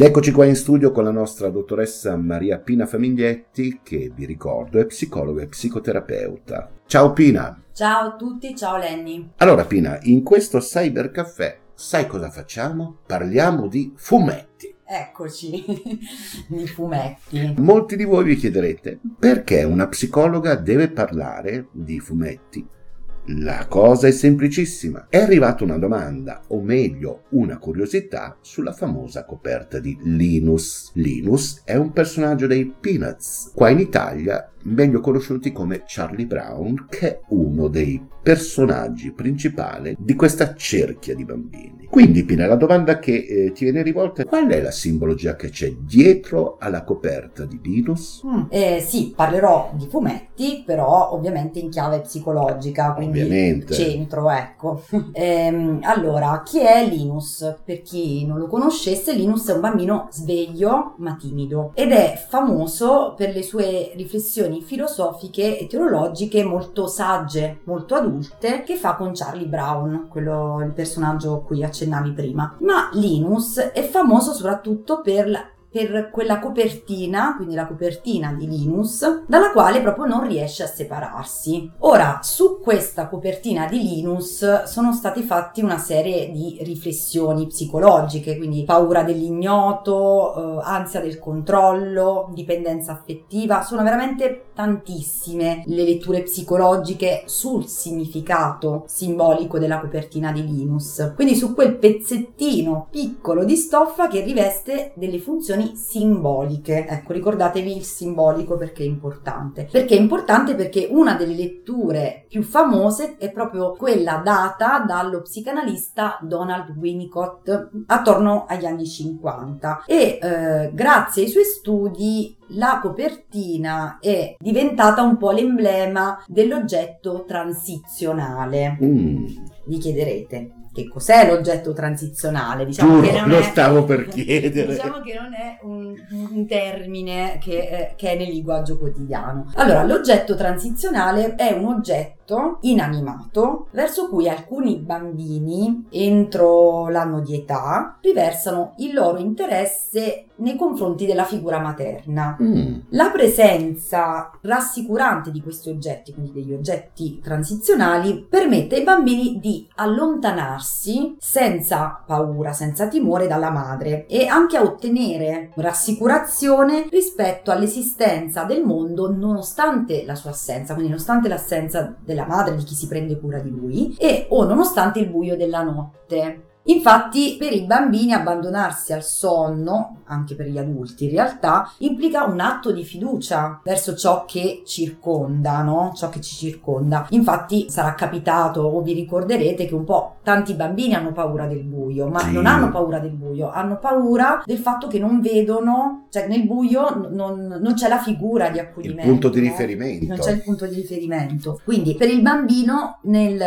Ed eccoci qua in studio con la nostra dottoressa Maria Pina Famiglietti, che vi ricordo è psicologa e psicoterapeuta. Ciao Pina! Ciao a tutti, ciao Lenny. Allora Pina, in questo cybercaffè sai cosa facciamo? Parliamo di fumetti. Eccoci, i fumetti. Molti di voi vi chiederete perché una psicologa deve parlare di fumetti. La cosa è semplicissima. È arrivata una domanda, o meglio una curiosità, sulla famosa coperta di Linus. Linus è un personaggio dei Peanuts, qua in Italia meglio conosciuti come Charlie Brown, che è uno dei personaggi principali di questa cerchia di bambini. Quindi, Pina, la domanda che eh, ti viene rivolta è qual è la simbologia che c'è dietro alla coperta di Linus? Mm, eh, sì, parlerò di fumetti, però ovviamente in chiave psicologica, quindi Ovviamente. centro, ecco. Ehm, allora, chi è Linus? Per chi non lo conoscesse, Linus è un bambino sveglio ma timido ed è famoso per le sue riflessioni filosofiche e teologiche molto sagge, molto adulte, che fa con Charlie Brown, quello il personaggio a cui accennavi prima. Ma Linus è famoso soprattutto per per quella copertina, quindi la copertina di Linus, dalla quale proprio non riesce a separarsi. Ora, su questa copertina di Linus sono stati fatti una serie di riflessioni psicologiche, quindi paura dell'ignoto, eh, ansia del controllo, dipendenza affettiva, sono veramente tantissime le letture psicologiche sul significato simbolico della copertina di Linus. Quindi su quel pezzettino piccolo di stoffa che riveste delle funzioni simboliche. Ecco, ricordatevi il simbolico perché è importante. Perché è importante perché una delle letture più famose è proprio quella data dallo psicanalista Donald Winnicott attorno agli anni 50 e eh, grazie ai suoi studi la copertina è diventata un po' l'emblema dell'oggetto transizionale. Mm, Vi chiederete che cos'è l'oggetto transizionale? Diciamo che giuro, non lo è- stavo per chiedere. Diciamo che non è un, un termine che, eh, che è nel linguaggio quotidiano. Allora, l'oggetto transizionale è un oggetto inanimato verso cui alcuni bambini entro l'anno di età riversano il loro interesse nei confronti della figura materna. Mm, La presenza rassicurante di questi oggetti, quindi degli oggetti transizionali, permette ai bambini di allontanarsi senza paura, senza timore dalla madre e anche a ottenere rassicurazione rispetto all'esistenza del mondo nonostante la sua assenza, quindi nonostante l'assenza della madre, di chi si prende cura di lui e o nonostante il buio della notte. Infatti, per i bambini abbandonarsi al sonno, anche per gli adulti in realtà, implica un atto di fiducia verso ciò che circonda, no? Ciò che ci circonda. Infatti, sarà capitato o vi ricorderete che un po' tanti bambini hanno paura del buio, ma Sì. non hanno paura del buio, hanno paura del fatto che non vedono, cioè nel buio non, non c'è la figura di il accudimento. punto di riferimento. Non c'è il punto di riferimento. Quindi per il bambino, nel,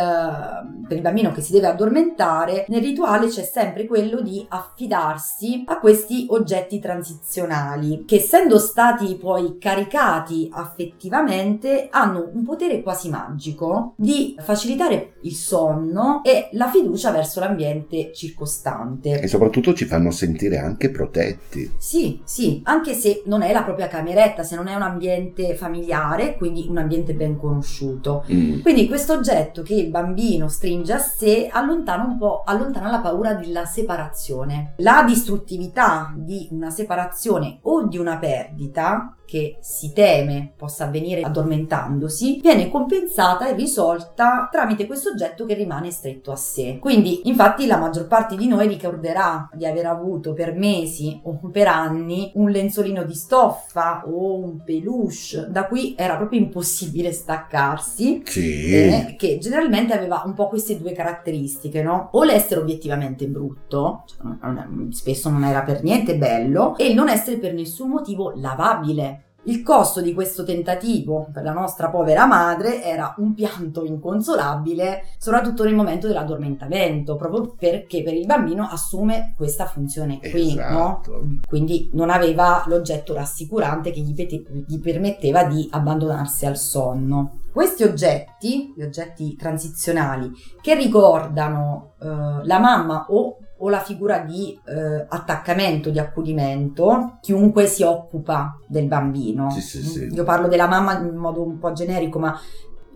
per il bambino che si deve addormentare, nel rituale c'è sempre quello di affidarsi a questi oggetti transizionali che essendo stati poi caricati affettivamente hanno un potere quasi magico di facilitare il sonno e la fiducia verso l'ambiente circostante. E soprattutto ci fanno sentire anche protetti. Sì, sì, anche se non è la propria cameretta, se non è un ambiente familiare, quindi un ambiente ben conosciuto. Mm. Quindi questo oggetto che il bambino stringe a sé allontana un po', allontana la paura della separazione. La distruttività di una separazione o di una perdita che si teme possa avvenire addormentandosi viene compensata e risolta tramite questo oggetto che rimane stretto a sé. Quindi, infatti, la maggior parte di noi ricorderà di aver avuto per mesi o per anni un lenzolino di stoffa o un peluche, da cui era proprio impossibile staccarsi, Sì. eh, che generalmente aveva un po' queste due caratteristiche, no? O l'essere obiettivamente brutto, cioè non- non- spesso non era per niente bello, e il non essere per nessun motivo lavabile. Il costo di questo tentativo per la nostra povera madre era un pianto inconsolabile, soprattutto nel momento dell'addormentamento, proprio perché per il bambino assume questa funzione qui, Esatto. no? Quindi non aveva l'oggetto rassicurante che gli, pete- gli permetteva di abbandonarsi al sonno. Questi oggetti, gli oggetti transizionali, che ricordano eh, la mamma o, o la figura di eh, attaccamento, di accudimento, chiunque si occupa del bambino. Sì, sì, sì. Io parlo della mamma in modo un po' generico, ma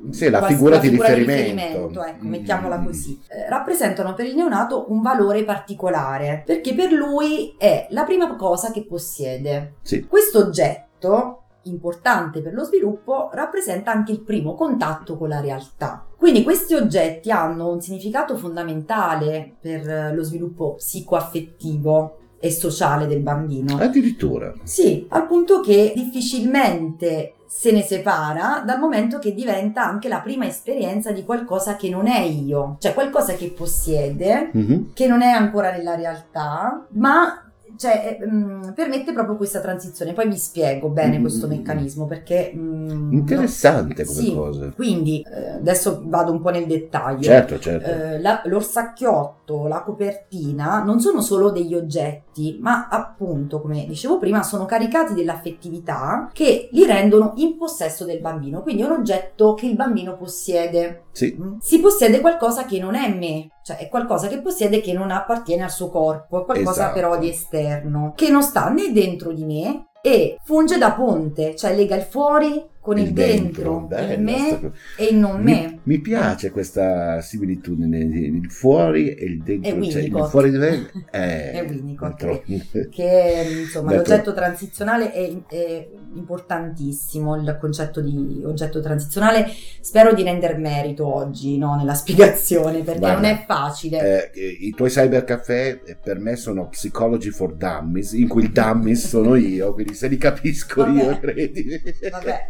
Sì, la quasi- figura di riferimento. ecco, Mm. mettiamola così. Eh, rappresentano per il neonato un valore particolare, perché per lui è la prima cosa che possiede. Sì. Questo oggetto importante per lo sviluppo rappresenta anche il primo contatto con la realtà. Quindi questi oggetti hanno un significato fondamentale per eh, lo sviluppo psicoaffettivo e sociale del bambino. Addirittura. Sì, al punto che difficilmente se ne separa dal momento che diventa anche la prima esperienza di qualcosa che non è io, cioè qualcosa che possiede, Mhm. che non è ancora nella realtà, ma cioè, eh, mm, permette proprio questa transizione. Poi vi spiego bene Mm. questo meccanismo perché... mm, Interessante come sì, cosa. Quindi eh, adesso vado un po' nel dettaglio. Certo, certo. Eh, la- l'orsacchiotto, la copertina non sono solo degli oggetti, ma appunto, come dicevo prima, sono caricati dell'affettività che li rendono in possesso del bambino. Quindi è un oggetto che il bambino possiede. Sì. Si possiede qualcosa che non è me, cioè è qualcosa che possiede che non appartiene al suo corpo, è qualcosa Esatto. però di esterno, che non sta né dentro di me e funge da ponte, cioè lega il fuori con il, dentro, bella il me e il non me. Mi, piace questa similitudine, il fuori e il dentro, È cioè il Winnicott. fuori di me è, È Winnicott, d'altro- che insomma D'altro- l'oggetto transizionale è, è importantissimo il concetto di oggetto transizionale spero di render merito oggi no, nella spiegazione perché Guarda, non è facile Eh, I tuoi cybercaffè eh, per me sono Psychology for Dummies, in cui il dummies sono io, quindi se li capisco Vabbè. io, credi. vabbè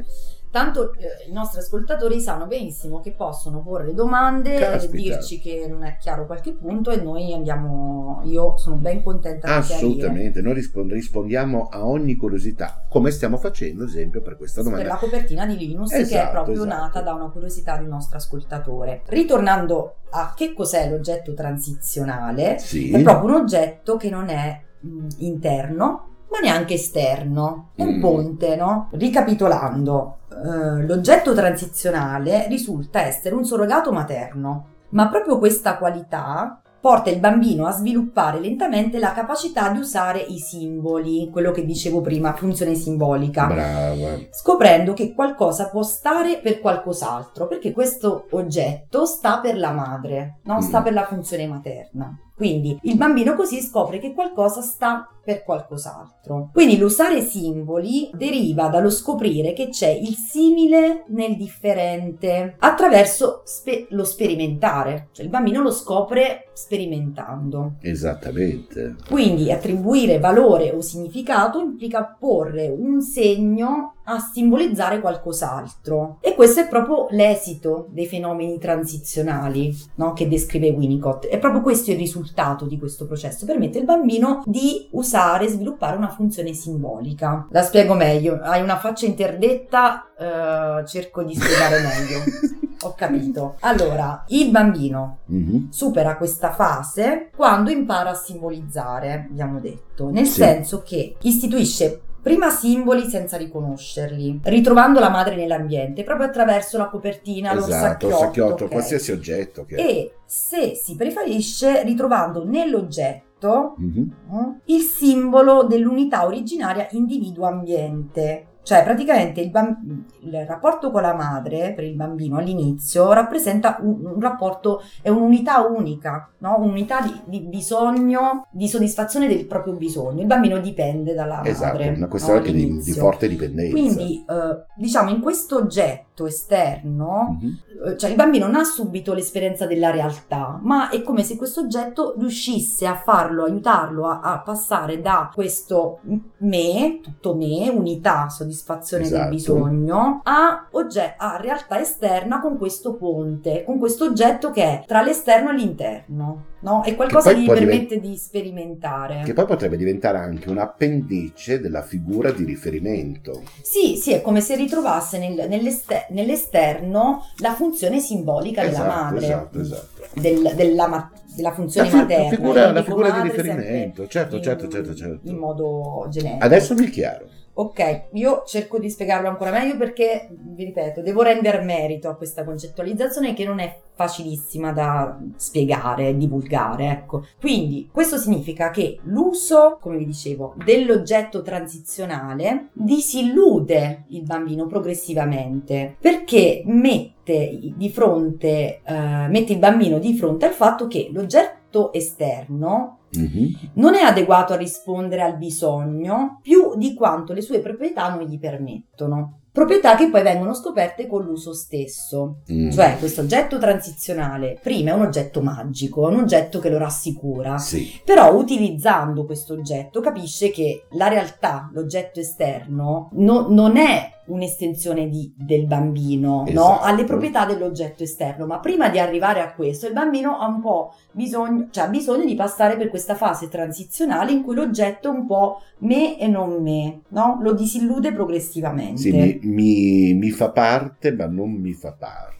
Tanto eh, i nostri ascoltatori sanno benissimo che possono porre domande e Caspita. dirci che non è chiaro qualche punto e noi andiamo, io sono ben contenta di. Assolutamente, noi rispon- rispondiamo a ogni curiosità, come stiamo facendo, ad esempio, per questa per domanda. la copertina di Linus che è Esatto, proprio esatto. nata da una curiosità di un nostro ascoltatore. Ritornando a che cos'è l'oggetto transizionale, Sì. è proprio un oggetto che non è mh, interno ma neanche esterno, è un Mm. ponte, no? Ricapitolando, eh, l'oggetto transizionale risulta essere un surrogato materno, ma proprio questa qualità porta il bambino a sviluppare lentamente la capacità di usare i simboli, quello che dicevo prima, funzione simbolica Brava. scoprendo che qualcosa può stare per qualcos'altro, perché questo oggetto sta per la madre, no? sta Mm. per la funzione materna. Quindi il bambino così scopre che qualcosa sta per qualcos'altro. Quindi l'usare simboli deriva dallo scoprire che c'è il simile nel differente attraverso spe- lo sperimentare, cioè il bambino lo scopre sperimentando. Esattamente. Quindi attribuire valore o significato implica porre un segno a simbolizzare qualcos'altro. E questo è proprio l'esito dei fenomeni transizionali no, che descrive Winnicott. È proprio questo il risultato di questo processo. Permette al bambino di usare e sviluppare una funzione simbolica. La spiego meglio. Hai una faccia interdetta, eh, cerco di spiegare meglio. Ho capito. Allora, il bambino Mhm. supera questa fase quando impara a simbolizzare, abbiamo detto, nel Sì. senso che istituisce prima simboli senza riconoscerli, ritrovando la madre nell'ambiente proprio attraverso la copertina, Esatto, l'orsacchiotto, orsacchiotto, ok? qualsiasi oggetto che e se si preferisce ritrovando nell'oggetto Mhm. mm, il simbolo dell'unità originaria individuo-ambiente Cioè, praticamente il, bamb- il rapporto con la madre per il bambino all'inizio rappresenta un, un rapporto, è un'unità unica, no? un'unità di, di bisogno, di soddisfazione del proprio bisogno. Il bambino dipende dalla Esatto, madre. una questione no? anche di, di forte dipendenza. Quindi, eh, diciamo, in questo oggetto esterno, Mhm. eh, cioè il bambino non ha subito l'esperienza della realtà, ma è come se questo oggetto riuscisse a farlo, aiutarlo a, a passare da questo me, tutto me, unità, soddisfazione Esatto. del bisogno, a, ogge- a realtà esterna con questo ponte, con questo oggetto che è tra l'esterno e l'interno. No? È qualcosa che gli permette di sperimentare. Che poi potrebbe diventare anche un appendice della figura di riferimento. Sì, sì, è come se ritrovasse nel- nell'este- nell'esterno la funzione simbolica della Esatto, madre, esatto, esatto. del- della, ma- della funzione La, fi- materna. figura, la figura di riferimento, certo, in- certo, certo, certo. in modo generico. Adesso mi è chiaro. Ok, io cerco di spiegarlo ancora meglio perché, vi ripeto, devo rendere merito a questa concettualizzazione che non è facilissima da spiegare, divulgare, ecco. Quindi, questo significa che l'uso, come vi dicevo, dell'oggetto transizionale disillude il bambino progressivamente perché mette di fronte, eh, mette il bambino di fronte al fatto che l'oggetto esterno Mhm. non è adeguato a rispondere al bisogno più di quanto le sue proprietà non gli permettono. Proprietà che poi vengono scoperte con l'uso stesso. Mm. Cioè, questo oggetto transizionale prima è un oggetto magico, è un oggetto che lo rassicura. Sì. Però utilizzando questo oggetto capisce che la realtà, l'oggetto esterno, no- non è un'estensione di- del bambino, no? Esatto. ha le proprietà dell'oggetto esterno, ma prima di arrivare a questo il bambino ha un po' bisogno, cioè ha bisogno di passare per questa fase transizionale in cui l'oggetto è un po' me e non me, no? lo disillude progressivamente. Sì, mi, mi- mi fa parte, ma non mi fa parte.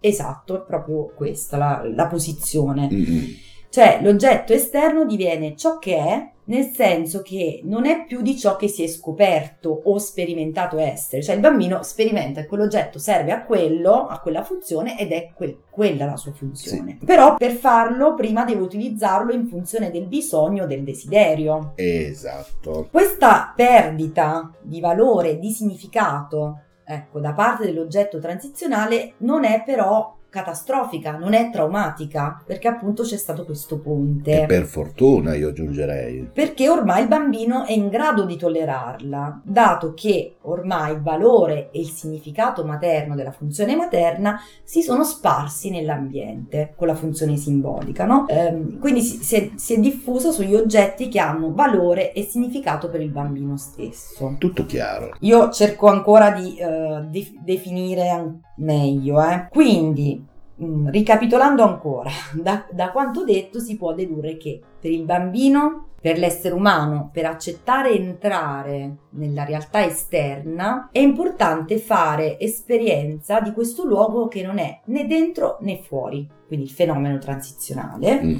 Esatto, è proprio questa la, la posizione. Mm-mm. Cioè l'oggetto esterno diviene ciò che è, nel senso che non è più di ciò che si è scoperto o sperimentato essere. Cioè il bambino sperimenta che quell'oggetto serve a quello, a quella funzione ed è quel- quella la sua funzione. Però per farlo prima deve utilizzarlo in funzione del bisogno, del desiderio. Esatto. Questa perdita di valore, di significato, ecco, da parte dell'oggetto transizionale non è però catastrofica, non è traumatica, perché appunto c'è stato questo ponte. E per fortuna io aggiungerei. Perché ormai il bambino è in grado di tollerarla, dato che ormai il valore e il significato materno della funzione materna si sono sparsi nell'ambiente con la funzione simbolica, no? Ehm, quindi si, è, si è diffuso sugli oggetti che hanno valore e significato per il bambino stesso. Tutto chiaro. Io cerco ancora di eh, de- definire meglio, eh. Quindi, mh, ricapitolando ancora, da, da quanto detto si può dedurre che per il bambino, per l'essere umano, per accettare e entrare nella realtà esterna, è importante fare esperienza di questo luogo che non è né dentro né fuori, quindi il fenomeno transizionale, Mm.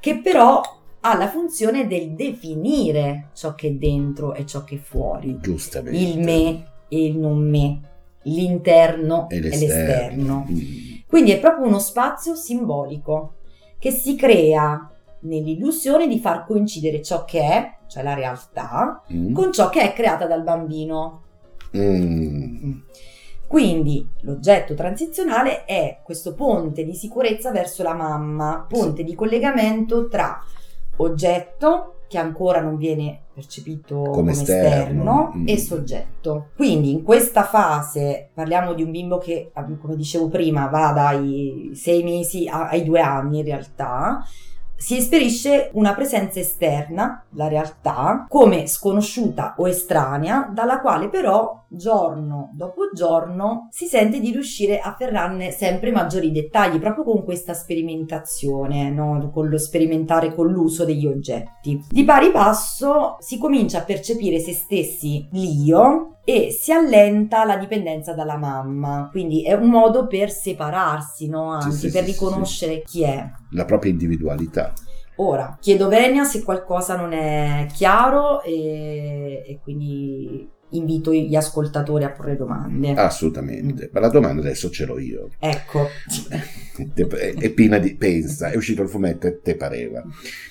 che però ha la funzione del definire ciò che è dentro e ciò che è fuori Giustamente. il me e il non me, l'interno E e l'esterno. l'esterno. Mm. Quindi è proprio uno spazio simbolico che si crea nell'illusione di far coincidere ciò che è, cioè la realtà, Mm. con ciò che è creata dal bambino. Mm. Quindi l'oggetto transizionale è questo ponte di sicurezza verso la mamma, ponte di collegamento tra oggetto che ancora non viene percepito come, esterno. esterno, Mm. e soggetto. Quindi in questa fase parliamo di un bimbo che, come dicevo prima, va dai sei mesi ai due anni in realtà. Si esperisce una presenza esterna, la realtà, come sconosciuta o estranea, dalla quale però giorno dopo giorno si sente di riuscire a ferrarne sempre maggiori dettagli, proprio con questa sperimentazione, no? con lo sperimentare con l'uso degli oggetti. Di pari passo si comincia a percepire se stessi l'io e si allenta la dipendenza dalla mamma, quindi è un modo per separarsi, no? anche sì, per sì, sì, riconoscere chi è. La propria individualità. Ora, chiedo venia se qualcosa non è chiaro e, e quindi invito gli ascoltatori a porre domande. Assolutamente. Ma la domanda adesso ce l'ho io. Ecco, E e Pina di, pensa, è uscito il fumetto e te pareva.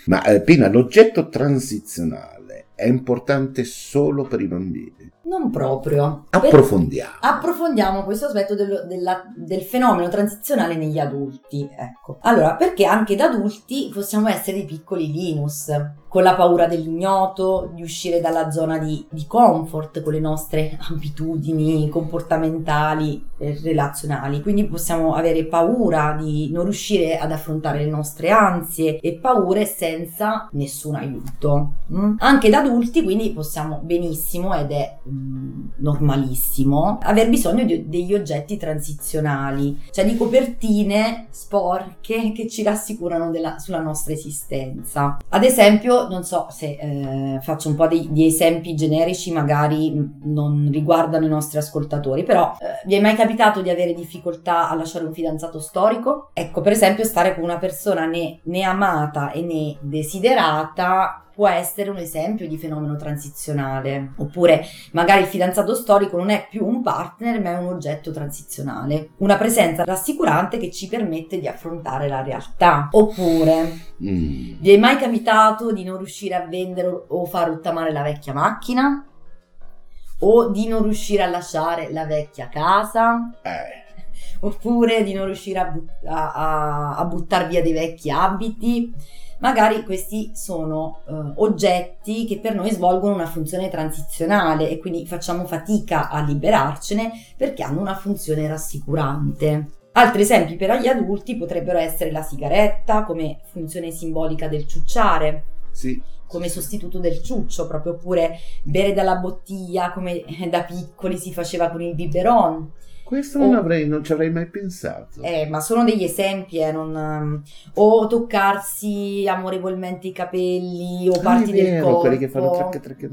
Ma eh, Pina, l'oggetto transizionale è importante solo per i bambini. Non proprio. Approfondiamo. Per... Approfondiamo questo aspetto dello, della, del fenomeno transizionale negli adulti. Ecco. Allora, perché anche da adulti possiamo essere dei piccoli Linus, con la paura dell'ignoto, di uscire dalla zona di, di comfort con le nostre abitudini comportamentali e relazionali. Quindi possiamo avere paura di non riuscire ad affrontare le nostre ansie e paure senza nessun aiuto. Mm? Anche da adulti, quindi possiamo benissimo ed è mm, normalissimo aver bisogno di, degli oggetti transizionali, cioè di copertine sporche che ci rassicurano della, sulla nostra esistenza. Ad esempio, non so se eh, faccio un po' di, di, esempi generici, magari non riguardano i nostri ascoltatori, però eh, vi è mai capitato di avere difficoltà a lasciare un fidanzato storico? Ecco, per esempio, stare con una persona né, né amata e né desiderata può essere un esempio di fenomeno transizionale. Oppure magari il fidanzato storico non è più un partner ma è un oggetto transizionale, una presenza rassicurante che ci permette di affrontare la realtà. Oppure mm. vi è mai capitato di non riuscire a vendere o far rottamare la vecchia macchina? O di non riuscire a lasciare la vecchia casa? Eh oppure di non riuscire a, but- a, a, a buttare via dei vecchi abiti magari questi sono eh, oggetti che per noi svolgono una funzione transizionale e quindi facciamo fatica a liberarcene perché hanno una funzione rassicurante. Altri esempi per gli adulti potrebbero essere la sigaretta come funzione simbolica del ciucciare. Sì come sostituto del ciuccio, proprio oppure bere dalla bottiglia come da piccoli si faceva con il biberon. Questo non, avrei, non ci avrei mai pensato. Eh, ma sono degli esempi, eh, non, um, o toccarsi amorevolmente i capelli o ah, parti vero, del corpo. quelli che fanno tracca, tracca,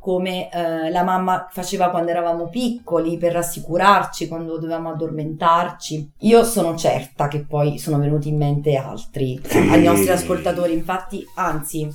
Come eh, la mamma faceva quando eravamo piccoli per rassicurarci quando dovevamo addormentarci. Io sono certa che poi sono venuti in mente altri sì. ai nostri ascoltatori, infatti, anzi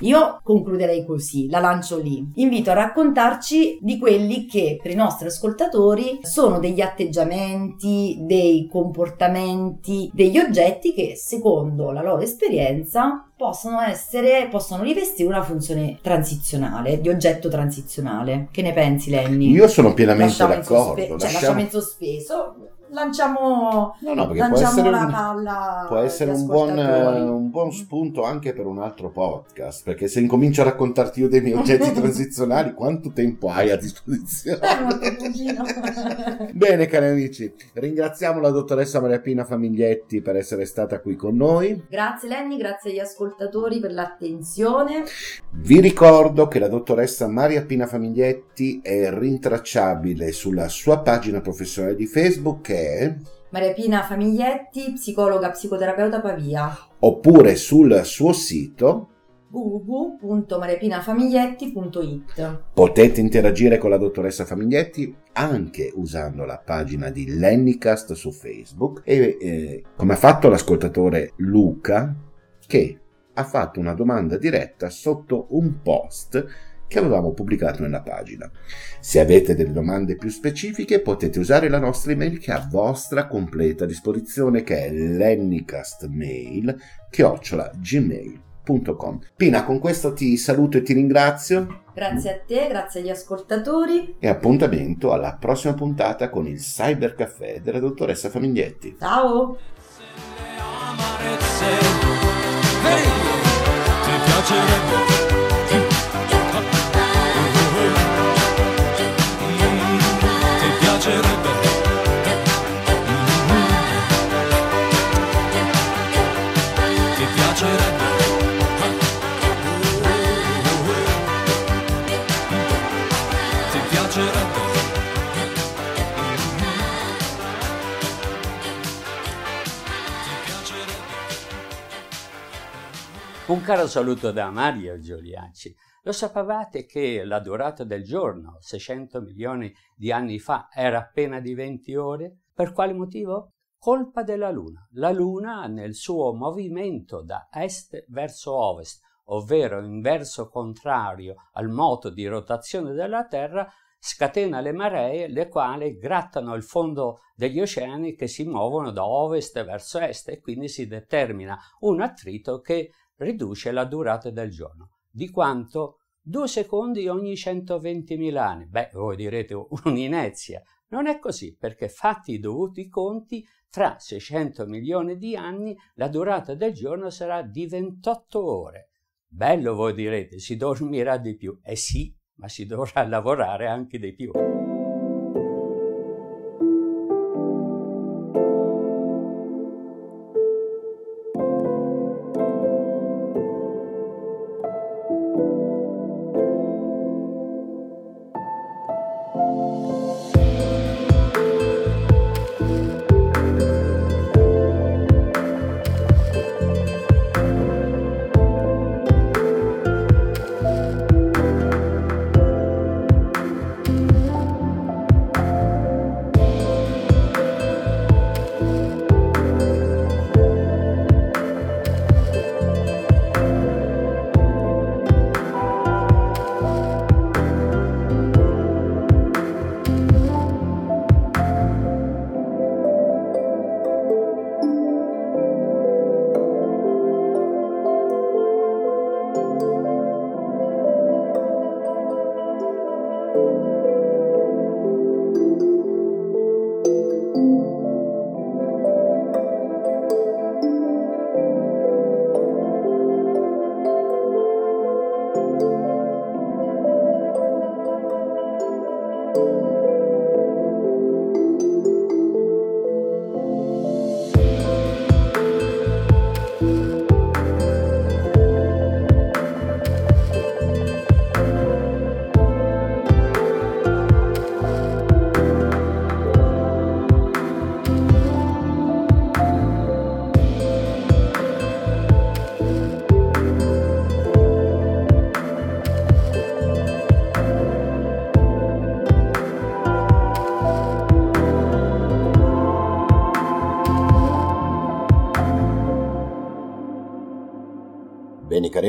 io concluderei così, la lancio lì. Invito a raccontarci di quelli che per i nostri ascoltatori sono degli atteggiamenti, dei comportamenti, degli oggetti che secondo la loro esperienza possono essere, possono rivestire una funzione transizionale, di oggetto transizionale. Che ne pensi Lenny? Io sono pienamente lasciamo d'accordo. Sospe- cioè, lasciamo... lasciamo in sospeso lanciamo, no, no, lanciamo la un, palla. Può essere un buon, un buon, spunto anche per un altro podcast, perché se incomincio a raccontarti io dei miei oggetti transizionali, quanto tempo hai a disposizione? Eh, Bene, cari amici, ringraziamo la dottoressa Maria Pina Famiglietti per essere stata qui con noi. Grazie Lenny, grazie agli ascoltatori per l'attenzione. Vi ricordo che la dottoressa Maria Pina Famiglietti è rintracciabile sulla sua pagina professionale di Facebook che è Maria Pina Famiglietti, psicologa psicoterapeuta Pavia. Oppure sul suo sito www.mariapinafamiglietti.it Potete interagire con la dottoressa Famiglietti anche usando la pagina di Lennycast su Facebook e eh, come ha fatto l'ascoltatore Luca che ha fatto una domanda diretta sotto un post che avevamo pubblicato nella pagina. Se avete delle domande più specifiche potete usare la nostra email che è a vostra completa disposizione che è lennycastmail chiocciola gmail.com Pina, con questo ti saluto e ti ringrazio. Grazie a te, grazie agli ascoltatori. E appuntamento alla prossima puntata con il Cyber Caffè della dottoressa Famiglietti. Ciao! Hey, Un caro saluto da Mario Giuliacci. Lo sapevate che la durata del giorno, 600 milioni di anni fa, era appena di 20 ore? Per quale motivo? Colpa della Luna. La Luna, nel suo movimento da est verso ovest, ovvero in verso contrario al moto di rotazione della Terra, scatena le maree, le quali grattano il fondo degli oceani che si muovono da ovest verso est e quindi si determina un attrito che riduce la durata del giorno, di quanto due secondi ogni 120.000 anni. Beh, voi direte un'inezia. Non è così, perché fatti i dovuti conti, tra 600 milioni di anni la durata del giorno sarà di 28 ore. Bello voi direte, si dormirà di più. Eh sì, ma si dovrà lavorare anche di più.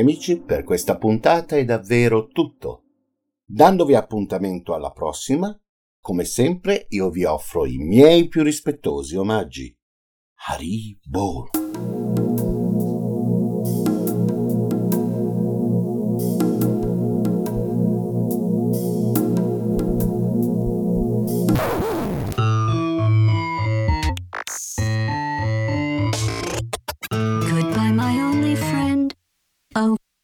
Amici, per questa puntata è davvero tutto. Dandovi appuntamento alla prossima, come sempre io vi offro i miei più rispettosi omaggi. Haribo!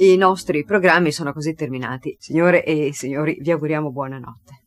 I nostri programmi sono così terminati. Signore e signori, vi auguriamo buonanotte.